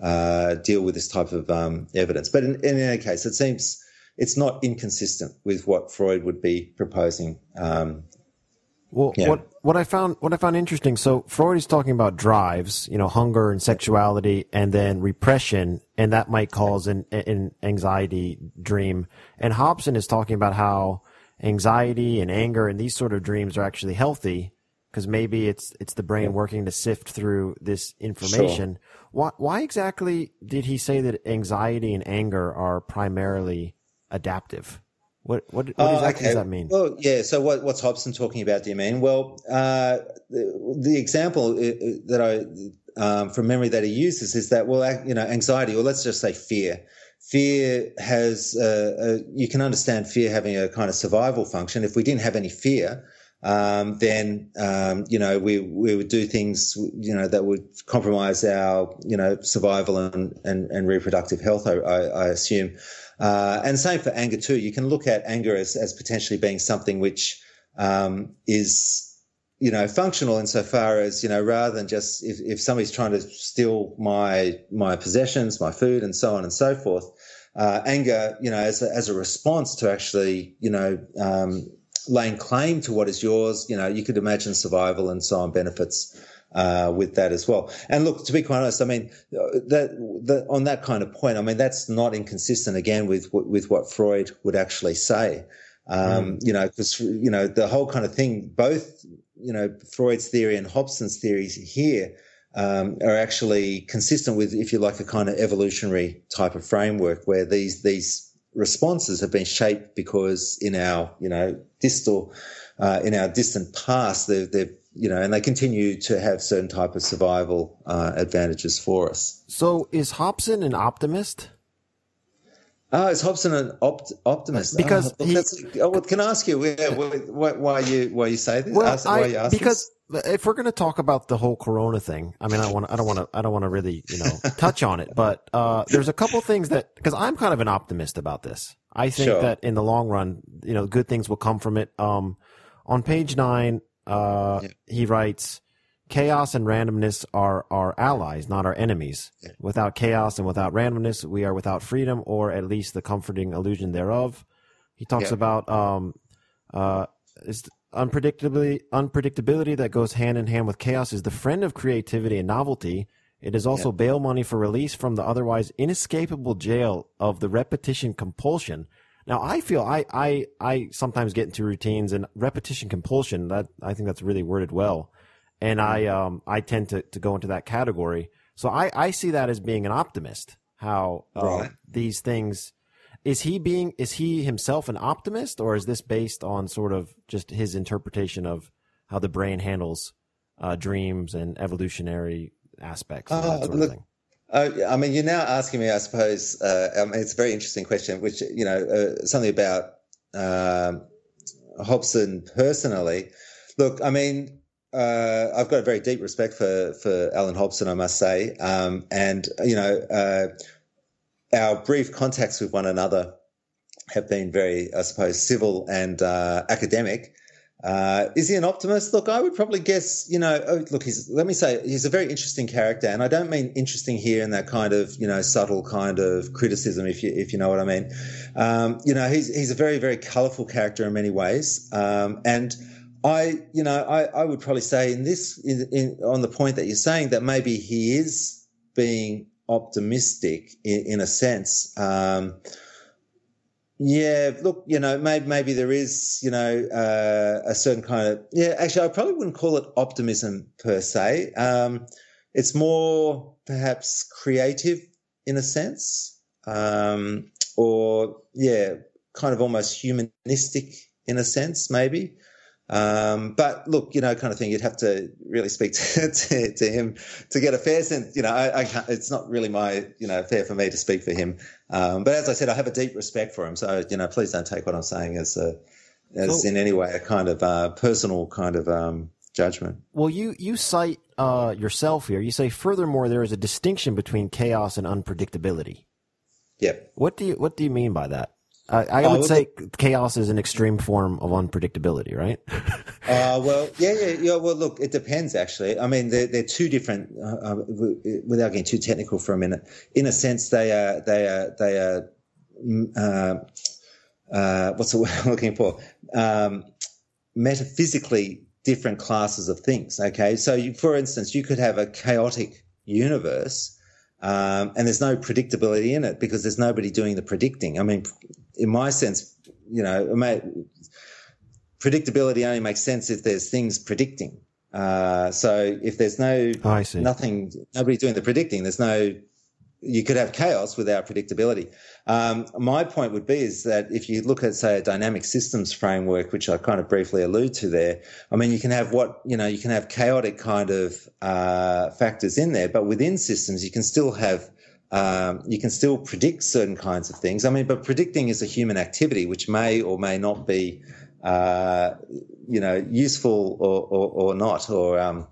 uh, deal with this type of um, evidence. But in, in, any case, it seems it's not inconsistent with what Freud would be proposing um, well, yeah. what what I found what I found interesting. So Freud is talking about drives, you know, hunger and sexuality, and then repression, and that might cause an, an anxiety dream. And Hobson is talking about how anxiety and anger and these sort of dreams are actually healthy because maybe it's it's the brain working to sift through this information. Sure. Why why exactly did he say that anxiety and anger are primarily adaptive? What what, what exactly okay. does that mean? Well, yeah. So what, what's Hobson talking about? Do you mean? Well, uh, the, the, example uh, uh, that I um, from memory that he uses is that well, you know, anxiety, or let's just say fear. Fear has uh, a, you can understand fear having a kind of survival function. If we didn't have any fear, um, then um, you know we we would do things you know that would compromise our you know survival and and, and reproductive health. I, I, I assume. Uh, and same for anger too. You can look at anger as, as potentially being something which um, is, you know, functional insofar as, you know, rather than just if, if somebody's trying to steal my my possessions, my food, and so on and so forth, uh, anger, you know, as a, as a response to actually, you know, um, laying claim to what is yours, you know, you could imagine survival and so on benefits uh, with that as well. And look, to be quite honest, I mean, that, that, on that kind of point, I mean, that's not inconsistent again with, with what Freud would actually say. Um, mm. You know, because, you know, the whole kind of thing, both, you know, Freud's theory and Hobson's theories here, um, are actually consistent with, if you like, a kind of evolutionary type of framework where these, these responses have been shaped because in our, you know, distal, uh, in our distant past, they've, they've you know, and they continue to have certain type of survival uh, advantages for us. So, is Hobson an optimist? Oh, is Hobson an opt- optimist? Because oh, he, oh, can I ask you why, why, why, you why you say this? Well, ask, I, because this? if we're going to talk about the whole Corona thing, I mean, I want I don't want to I don't want to really you know touch on it, but uh, there's a couple things that because I'm kind of an optimist about this. I think sure. that in the long run, you know, good things will come from it. Um, on page nine, uh, yeah. he writes, chaos and randomness are our allies, not our enemies. Yeah. Without chaos and without randomness, we are without freedom, or at least the comforting illusion thereof. He talks yeah. about um, uh, unpredictably unpredictability that goes hand in hand with chaos is the friend of creativity and novelty. It is also bail money for release from the otherwise inescapable jail of the repetition compulsion now I feel I, I, I sometimes get into routines and repetition compulsion that I think that's really worded well. And I, mm-hmm. um, I tend to, to go into that category. So I, I see that as being an optimist, how uh, right. these things, is he being, is he himself an optimist or is this based on sort of just his interpretation of how the brain handles uh, dreams and evolutionary aspects? And uh, look, uh, I mean, you're now asking me, I suppose, uh, I mean, it's a very interesting question, which, you know, uh, something about um, Hobson personally. Look, I mean, uh, I've got a very deep respect for, for Allan Hobson, I must say. Um, and, you know, uh, our brief contacts with one another have been very, I suppose, civil and uh, academic. Uh, is he an optimist? Look, I would probably guess, you know, oh, look, he's, let me say, he's a very interesting character. And I don't mean interesting here in that kind of, you know, subtle kind of criticism, if you, if you know what I mean. Um, you know, he's, he's a very, very colorful character in many ways. Um, and I, you know, I, I would probably say in this, in, in, on the point that you're saying that maybe he is being optimistic in, in a sense. Um, yeah, look, you know, maybe maybe there is, you know, uh, a certain kind of yeah. Actually, I probably wouldn't call it optimism per se. Um, it's more perhaps creative in a sense, um, or yeah, kind of almost humanistic in a sense, maybe. Um, but look, you know, kind of thing, you'd have to really speak to, to, to him to get a fair sense. You know, I, I, can't, it's not really my, you know, fair for me to speak for him. Um, but as I said, I have a deep respect for him. So, you know, please don't take what I'm saying as a, as in any way a kind of, uh, personal kind of, um, judgment. Well, you, you cite, uh, yourself here. You say, furthermore, there is a distinction between chaos and unpredictability. Yep. What do you, what do you mean by that? I, I would uh, say chaos is an extreme form of unpredictability, right? uh, well, yeah, yeah, yeah. Well, look, it depends. Actually, I mean, they're, they're two different. Uh, uh without getting too technical for a minute, in a sense, they are they are they are. Mm, uh, uh, what's the word I'm looking for? Um, metaphysically different classes of things. Okay, so you, for instance, you could have a chaotic universe. Um, and there's no predictability in it because there's nobody doing the predicting. I mean, in my sense, you know, predictability only makes sense if there's things predicting. Uh, so if there's no oh, nothing, nobody doing the predicting, there's no. You could have chaos without predictability. Um, my point would be is that if you look at say a dynamic systems framework, which I kind of briefly allude to there, I mean you can have what you know you can have chaotic kind of uh, factors in there, but within systems you can still have um, you can still predict certain kinds of things. I mean, but predicting is a human activity which may or may not be, uh, you know, useful or, or, or not. Or, um,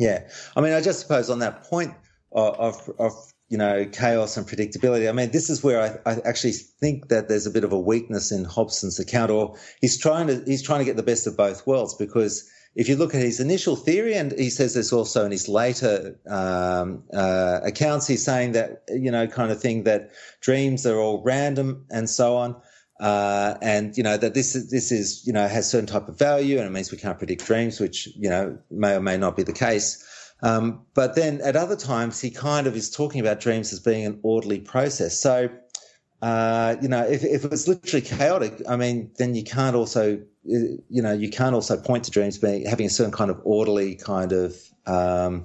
yeah. I mean, I just suppose on that point of, of, of, you know, chaos and predictability. I mean, this is where I, I actually think that there's a bit of a weakness in Hobson's account, or he's trying to, he's trying to get the best of both worlds because if you look at his initial theory, and he says this also in his later um, uh, accounts, he's saying that, you know, kind of thing that dreams are all random and so on. Uh, and, you know, that this is, this is, you know, has certain type of value and it means we can't predict dreams, which, you know, may or may not be the case. Um, but then at other times, he kind of is talking about dreams as being an orderly process. So, uh, you know, if, if it was literally chaotic, I mean, then you can't also you know, you can't also point to dreams being having a certain kind of orderly kind of um,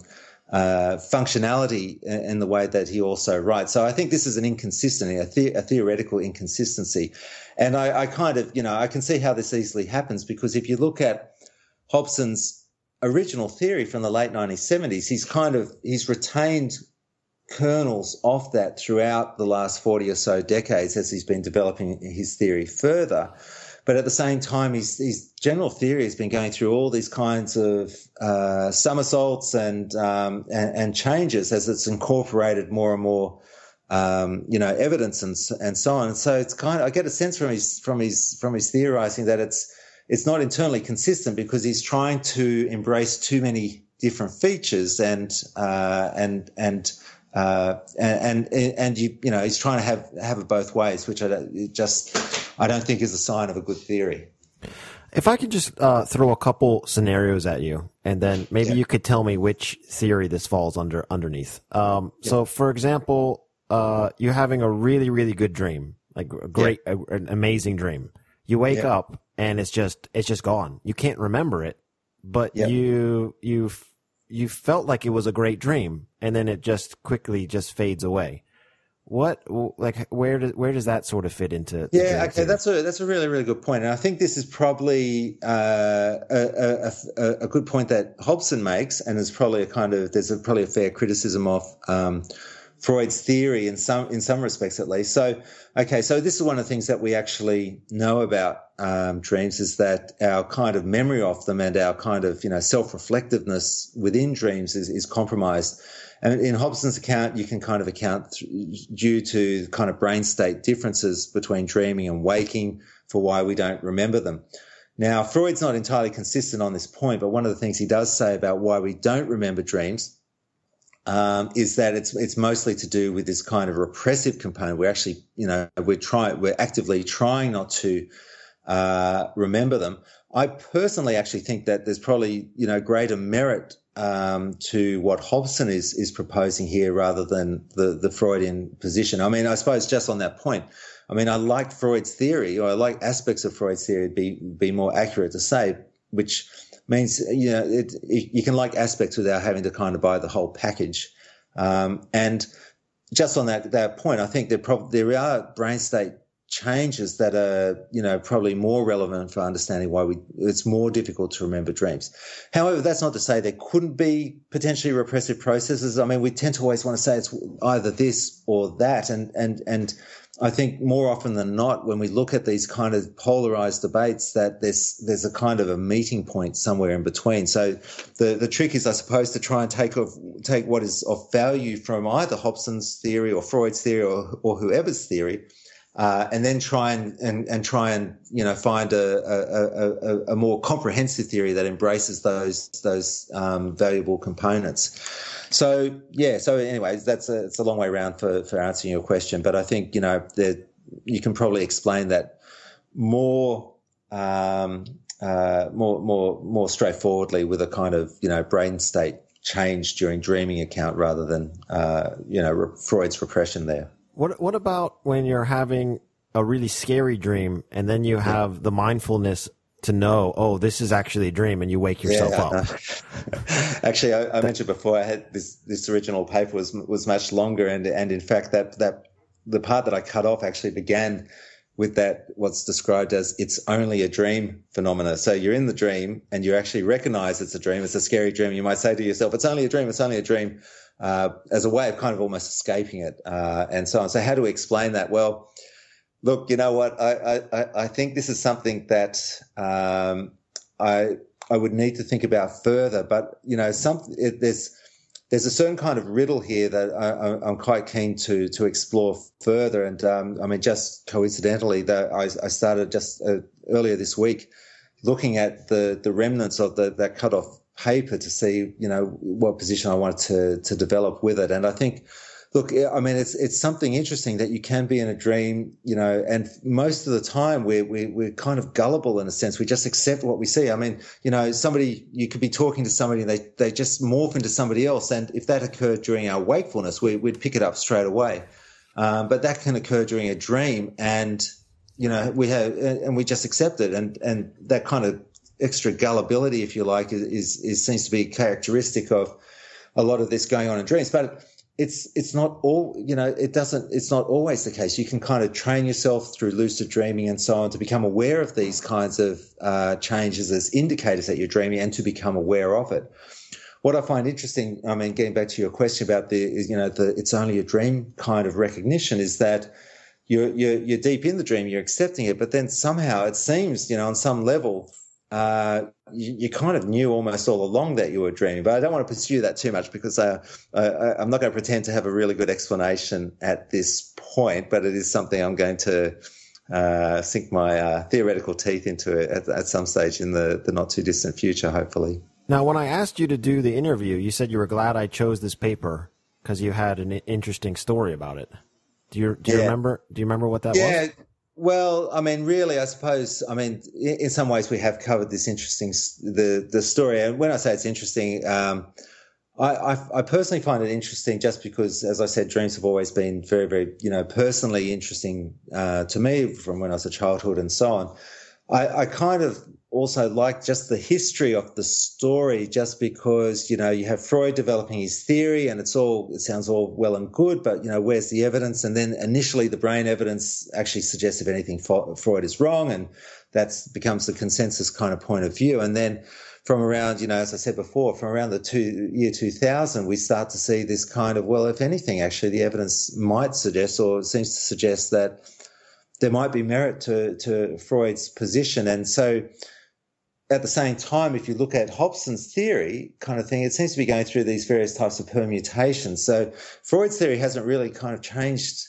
uh, functionality in the way that he also writes. So I think this is an inconsistency, a, the- a theoretical inconsistency, and I, I, kind of, you know, I can see how this easily happens because if you look at Hobson's original theory from the late 1970s, he's kind of he's retained kernels of that throughout the last 40 or so decades as he's been developing his theory further. But at the same time, his, his general theory has been going through all these kinds of uh, somersaults and, um, and, and changes as it's incorporated more and more um, you know, evidence and and so on. And so it's kind of I get a sense from his from his from his theorizing that it's it's not internally consistent because he's trying to embrace too many different features and uh, and and uh, and, and and you you know he's trying to have have it both ways, which I don't, just I don't think is a sign of a good theory. If I could just uh, throw a couple scenarios at you, and then maybe yeah. you could tell me which theory this falls under underneath. Um, yeah. So, for example, uh, you're having a really really good dream, like a great, yeah. a, an amazing dream. You wake up and it's just it's just gone. You can't remember it, but you you you felt like it was a great dream, and then it just quickly just fades away. What like where does where does that sort of fit into? Yeah, okay, that's a that's a really really good point, and I think this is probably uh, a, a, a, good point that Hobson makes, and is probably a kind of there's a, probably a fair criticism of um, Freud's theory in some in some respects at least. So okay, so this is one of the things that we actually know about um, dreams is that our kind of memory of them and our kind of you know self reflectiveness within dreams is, is compromised. And in Hobson's account, you can kind of account due to kind of brain state differences between dreaming and waking for why we don't remember them. Now, Freud's not entirely consistent on this point, but one of the things he does say about why we don't remember dreams um, is that it's it's mostly to do with this kind of repressive component. We're actually, you know, we're trying, we're actively trying not to uh, remember them. I personally actually think that there's probably you know greater merit um, to what Hobson is is proposing here rather than the the Freudian position. I mean, I suppose just on that point, I mean, I like Freud's theory, or I like aspects of Freud's theory. Be be more accurate to say, which means you know it, it, you can like aspects without having to kind of buy the whole package. Um, and just on that that point, I think there prob- there are brain state changes that are, you know, probably more relevant for understanding why we, it's more difficult to remember dreams. However, that's not to say there couldn't be potentially repressive processes. I mean, we tend to always want to say it's either this or that. And, and, and I think more often than not, when we look at these kind of polarized debates, that there's, there's a kind of a meeting point somewhere in between. So the, the trick is, I suppose, to try and take of, take what is of value from either Hobson's theory or Freud's theory or, or whoever's theory uh, and then try and, and, and try and you know find a, a, a, a more comprehensive theory that embraces those those um, valuable components. So yeah, so anyways, that's a it's a long way around for for answering your question, but I think you know you can probably explain that more. Um, uh, more, more, more straightforwardly with a kind of you know brain state change during dreaming account rather than uh, you know Freud's repression there. What What about when you're having a really scary dream and then you have yeah. the mindfulness to know, oh, this is actually a dream, and you wake yourself yeah, up. actually, I, I, mentioned before I had this this original paper was was much longer, and and in fact that that the part that I cut off actually began with that what's described as it's only a dream phenomena. So you're in the dream and you actually recognize it's a dream. It's a scary dream. You might say to yourself, it's only a dream. It's only a dream uh, as a way of kind of almost escaping it uh, and so on. So how do we explain that? Well, look, you know what? I, I, I think this is something that um, I I would need to think about further. But you know, some it, there's there's a certain kind of riddle here that I, am quite keen to to explore further. And um, I mean, just coincidentally, that I, I started just uh, earlier this week looking at the the remnants of the that cut off paper to see, you know, what position I wanted to to develop with it. And I think, look, I mean, it's it's something interesting that you can be in a dream, you know, and most of the time we're we, we're kind of gullible in a sense. We just accept what we see. I mean, you know, somebody you could be talking to somebody and they they just morph into somebody else, and if that occurred during our wakefulness, we, would pick it up straight away. Um, but that can occur during a dream, and you know, we have, and we just accept it, and and that kind of extra gullibility, if you like, is, is seems to be characteristic of a lot of this going on in dreams. But it's it's not all you know. It doesn't. It's not always the case. You can kind of train yourself through lucid dreaming and so on to become aware of these kinds of uh, changes as indicators that you're dreaming and to become aware of it. What I find interesting, I mean, getting back to your question about the you know the it's only a dream kind of recognition is that. You're, you're, you're deep in the dream, you're accepting it, but then somehow it seems, you know, on some level, uh, you, you, kind of knew almost all along that you were dreaming. But I don't want to pursue that too much because uh, I, am not going to pretend to have a really good explanation at this point. But it is something I'm going to uh, sink my uh, theoretical teeth into it at, at, some stage in the, the not too distant future, hopefully. Now, when I asked you to do the interview, you said you were glad I chose this paper because you had an interesting story about it. Do you do you yeah. remember? Do you remember what that yeah. was? Well, I mean, really, I suppose. I mean, in some ways, we have covered this interesting the the story. And when I say it's interesting, um, I, I, I personally find it interesting just because, as I said, dreams have always been very, very, you know, personally interesting uh, to me from when I was a childhood and so on. I, I kind of also like just the history of the story, just because you know you have Freud developing his theory, and it's all it sounds all well and good, but you know where's the evidence? And then initially the brain evidence actually suggests if anything Freud is wrong, and that becomes the consensus kind of point of view. And then from around, you know, as I said before, from around the two, year 2000, we start to see this kind of, well, if anything, actually, the evidence might suggest or seems to suggest that there might be merit to, to Freud's position. And so at the same time, if you look at Hobson's theory kind of thing, it seems to be going through these various types of permutations. So Freud's theory hasn't really kind of changed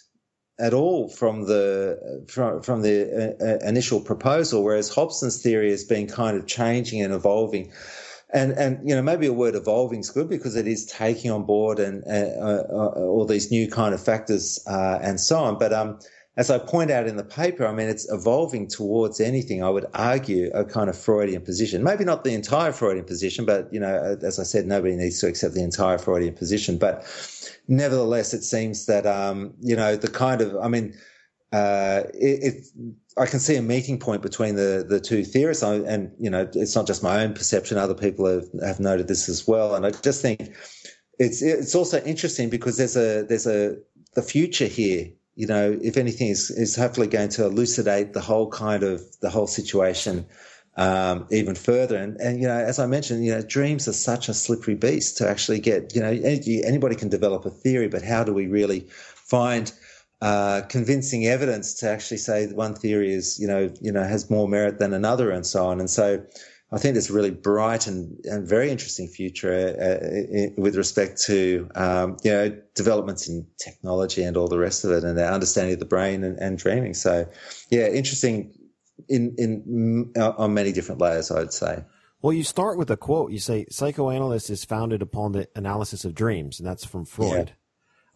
at all from the from, from the uh, uh, initial proposal, whereas Hobson's theory has been kind of changing and evolving. And and you know maybe a word evolving is good because it is taking on board and uh, uh, uh all these new kind of factors uh, and so on. But um, as I point out in the paper, I mean, it's evolving towards anything. I would argue a kind of Freudian position. Maybe not the entire Freudian position, but, you know, as I said, nobody needs to accept the entire Freudian position. But nevertheless, it seems that, um, you know, the kind of, I mean, uh, it, it, I can see a meeting point between the, the two theorists. I, and, you know, it's not just my own perception. Other people have, have noted this as well. And I just think it's, it's also interesting because there's a, there's a, the future here you know, if anything, is, is hopefully going to elucidate the whole kind of the whole situation um, even further. And, and, you know, as I mentioned, you know, dreams are such a slippery beast to actually get, you know, anybody can develop a theory, but how do we really find uh, convincing evidence to actually say one theory is, you know, you know, has more merit than another and so on. And so I think there's a really bright and, and very interesting future uh, with respect to um, you know developments in technology and all the rest of it, and our understanding of the brain and, and dreaming. So, yeah, interesting in in on many different layers, I'd say. Well, you start with a quote. You say psychoanalysis is founded upon the analysis of dreams, and that's from Freud.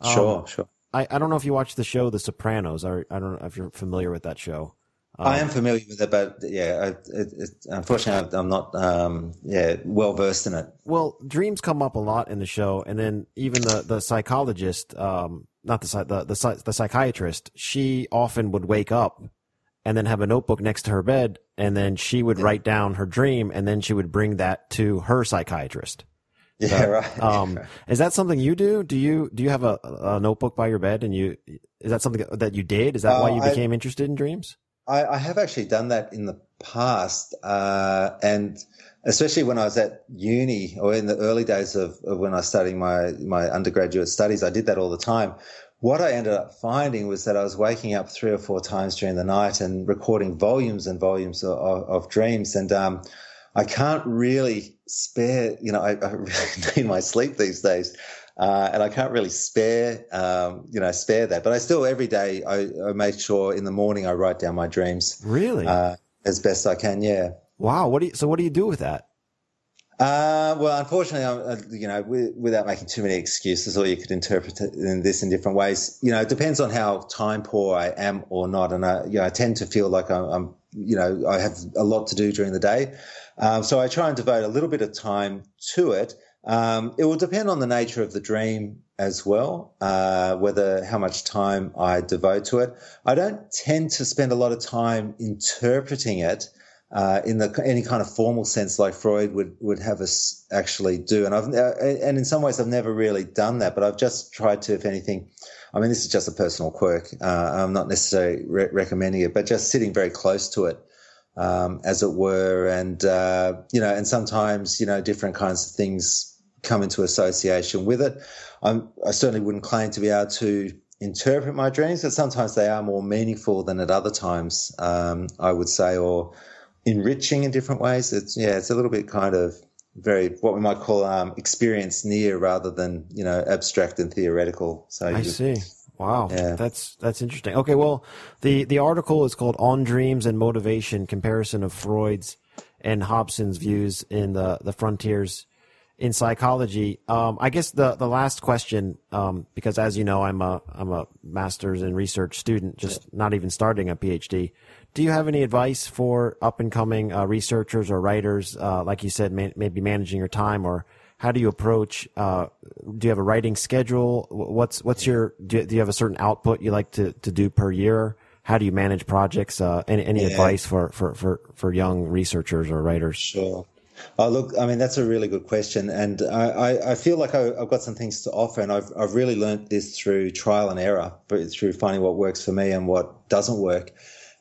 Yeah. Sure, um, sure. I, I don't know if you watch the show The Sopranos. Or I don't know if you're familiar with that show. Um, I am familiar with it, but yeah, it, it, unfortunately, I'm not um, yeah well versed in it. Well, dreams come up a lot in the show, and then even the the psychologist, um, not the the the, the psychiatrist, she often would wake up and then have a notebook next to her bed, and then she would yeah. write down her dream, and then she would bring that to her psychiatrist. Yeah, right. Um, is that something you do? Do you do you have a, a notebook by your bed, and you is that something that you did? Is that uh, why you became I, interested in dreams? I, I have actually done that in the past, uh, and especially when I was at uni or in the early days of, of when I was studying my my undergraduate studies, I did that all the time. What I ended up finding was that I was waking up three or four times during the night and recording volumes and volumes of, of dreams, and um, I can't really spare. You know, I, I really need my sleep these days. Uh, and I can't really spare, um, you know, spare that. But I still every day I, I, make sure in the morning I write down my dreams. Really, uh, as best I can. Yeah. Wow. What do you? So what do you do with that? Uh, well, unfortunately, I'm, uh, you know, without making too many excuses, or you could interpret in this in different ways. You know, it depends on how time poor I am or not, and I, you know, I tend to feel like I'm, I'm you know, I have a lot to do during the day, um, so I try and devote a little bit of time to it. Um, it will depend on the nature of the dream as well, uh, whether how much time I devote to it. I don't tend to spend a lot of time interpreting it uh, in the any kind of formal sense, like Freud would would have us actually do. And I've uh, and in some ways I've never really done that, but I've just tried to, if anything. I mean, this is just a personal quirk. Uh, I'm not necessarily re- recommending it, but just sitting very close to it. Um, as it were, and uh, you know, and sometimes you know, different kinds of things come into association with it. I'm, i certainly wouldn't claim to be able to interpret my dreams, but sometimes they are more meaningful than at other times, um, I would say, or enriching in different ways. It's, yeah, it's a little bit kind of very, what we might call um, experience near rather than, you know, abstract and theoretical. So I you, see. Wow, yeah. that's that's interesting. Okay, well, the the article is called "On Dreams and Motivation: Comparison of Freud's and Hobson's Views in the the Frontiers in psychology. Um, I guess the the last question, um, because as you know, I'm a I'm a master's in research student, just not even starting a PhD. Do you have any advice for up and coming uh, researchers or writers, uh, like you said, may, maybe managing your time, or how do you approach? Uh, do you have a writing schedule? What's what's your do you, do you, have a certain output you like to to do per year? How do you manage projects? Uh, any any yeah. advice for, for, for, for young researchers or writers? Sure. Oh, look, I mean, that's a really good question. And I, I, feel like I, have got some things to offer. And I've, I've really learned this through trial and error, but through finding what works for me and what doesn't work.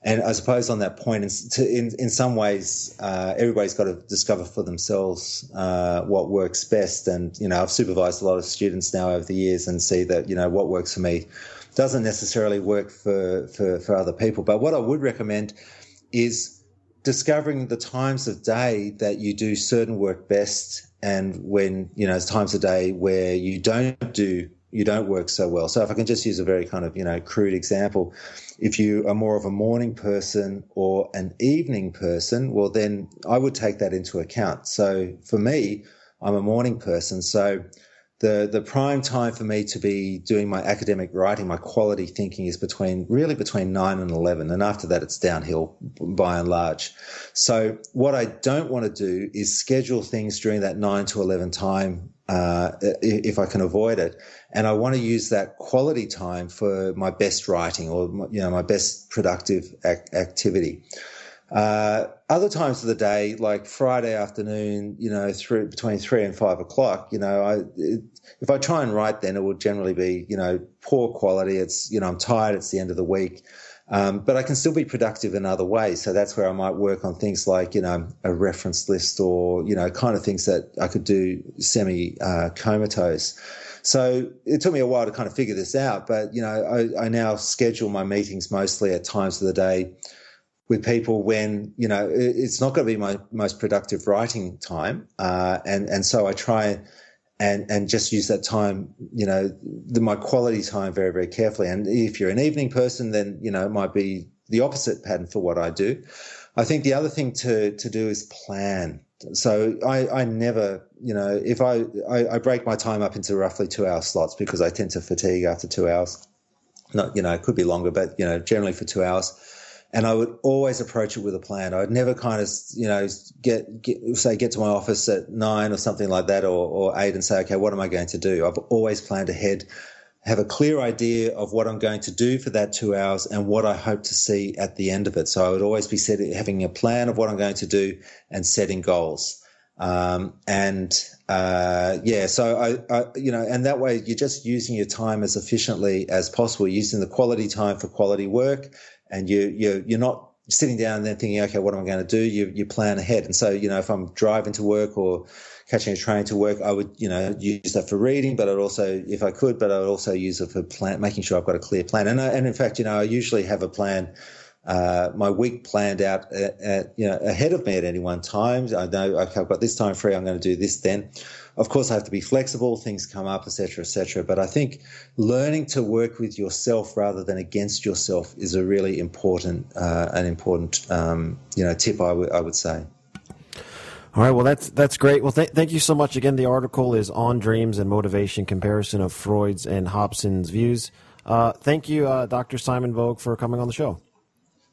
And I suppose on that point, in, in, in some ways, uh, everybody's got to discover for themselves uh, what works best. And, you know, I've supervised a lot of students now over the years and see that, you know, what works for me doesn't necessarily work for, for, for other people. But what I would recommend is discovering the times of day that you do certain work best and when, you know, it's times of day where you don't do, you don't work so well. So if I can just use a very kind of, you know, crude example, if you are more of a morning person or an evening person, well, then I would take that into account. So for me, I'm a morning person. So the the prime time for me to be doing my academic writing, my quality thinking is between really between nine and eleven, and after that it's downhill by and large. So what I don't want to do is schedule things during that nine to eleven time uh, if I can avoid it, and I want to use that quality time for my best writing or you know my best productive ac- activity. Uh, other times of the day, like Friday afternoon, you know, through between three and five o'clock, you know, I, it, if I try and write, then it will generally be, you know, poor quality. It's, you know, I'm tired. It's the end of the week. Um, but I can still be productive in other ways. So that's where I might work on things like, you know, a reference list or, you know, kind of things that I could do semi uh, comatose. So it took me a while to kind of figure this out. But, you know, I, I now schedule my meetings mostly at times of the day with people when you know it's not going to be my most productive writing time, uh, and and so I try and and just use that time, you know, the, my quality time very very carefully. And if you're an evening person, then you know it might be the opposite pattern for what I do. I think the other thing to to do is plan. So I, I never, you know, if I, I, I break my time up into roughly two hour slots because I tend to fatigue after two hours. Not, you know, it could be longer, but you know, generally for two hours and I would always approach it with a plan. I'd never kind of, you know, get, get say get to my office at nine or something like that, or, or eight, and say, okay, what am I going to do? I've always planned ahead, have a clear idea of what I'm going to do for that two hours and what I hope to see at the end of it. So I would always be setting, having a plan of what I'm going to do and setting goals. Um, and uh, yeah, so I, I, you know, and that way you're just using your time as efficiently as possible, using the quality time for quality work and you you you're not sitting down and then thinking, okay, what am I going to do? You you plan ahead, and so you know if I'm driving to work or catching a train to work, I would you know use that for reading, but I'd also, if I could, but I would also use it for plan, making sure I've got a clear plan. And I, and in fact, you know, I usually have a plan. Uh, my week planned out at, at, you know ahead of me at any one time. I know okay, I've got this time free. I'm going to do this then. Of course, I have to be flexible. Things come up, etc., etc. But I think learning to work with yourself rather than against yourself is a really important, uh, an important, um, you know, tip. I, w- I would say. All right. Well, that's that's great. Well, th- thank you so much. Again, the article is on dreams and motivation comparison of Freud's and Hobson's views. Uh, thank you, uh, Dr. Simon Boag, for coming on the show.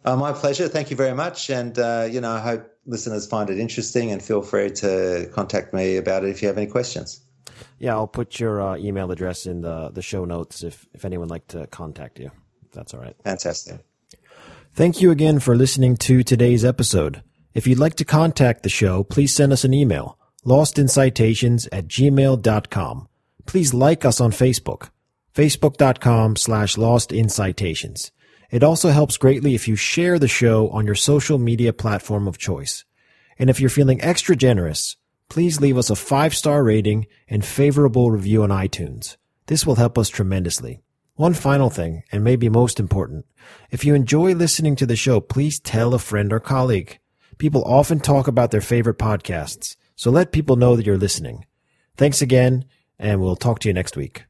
Uh, my pleasure. Thank you very much. And, uh, you know, I hope listeners find it interesting and feel free to contact me about it if you have any questions. Yeah, I'll put your uh, email address in the, the show notes if, if anyone would like to contact you. That's all right. Fantastic. Thank you again for listening to today's episode. If you'd like to contact the show, please send us an email, lostincitations at gmail.com. Please like us on Facebook, facebook.com slash lostincitations. It also helps greatly if you share the show on your social media platform of choice. And if you're feeling extra generous, please leave us a five star rating and favorable review on iTunes. This will help us tremendously. One final thing, and maybe most important, if you enjoy listening to the show, please tell a friend or colleague. People often talk about their favorite podcasts, so let people know that you're listening. Thanks again, and we'll talk to you next week.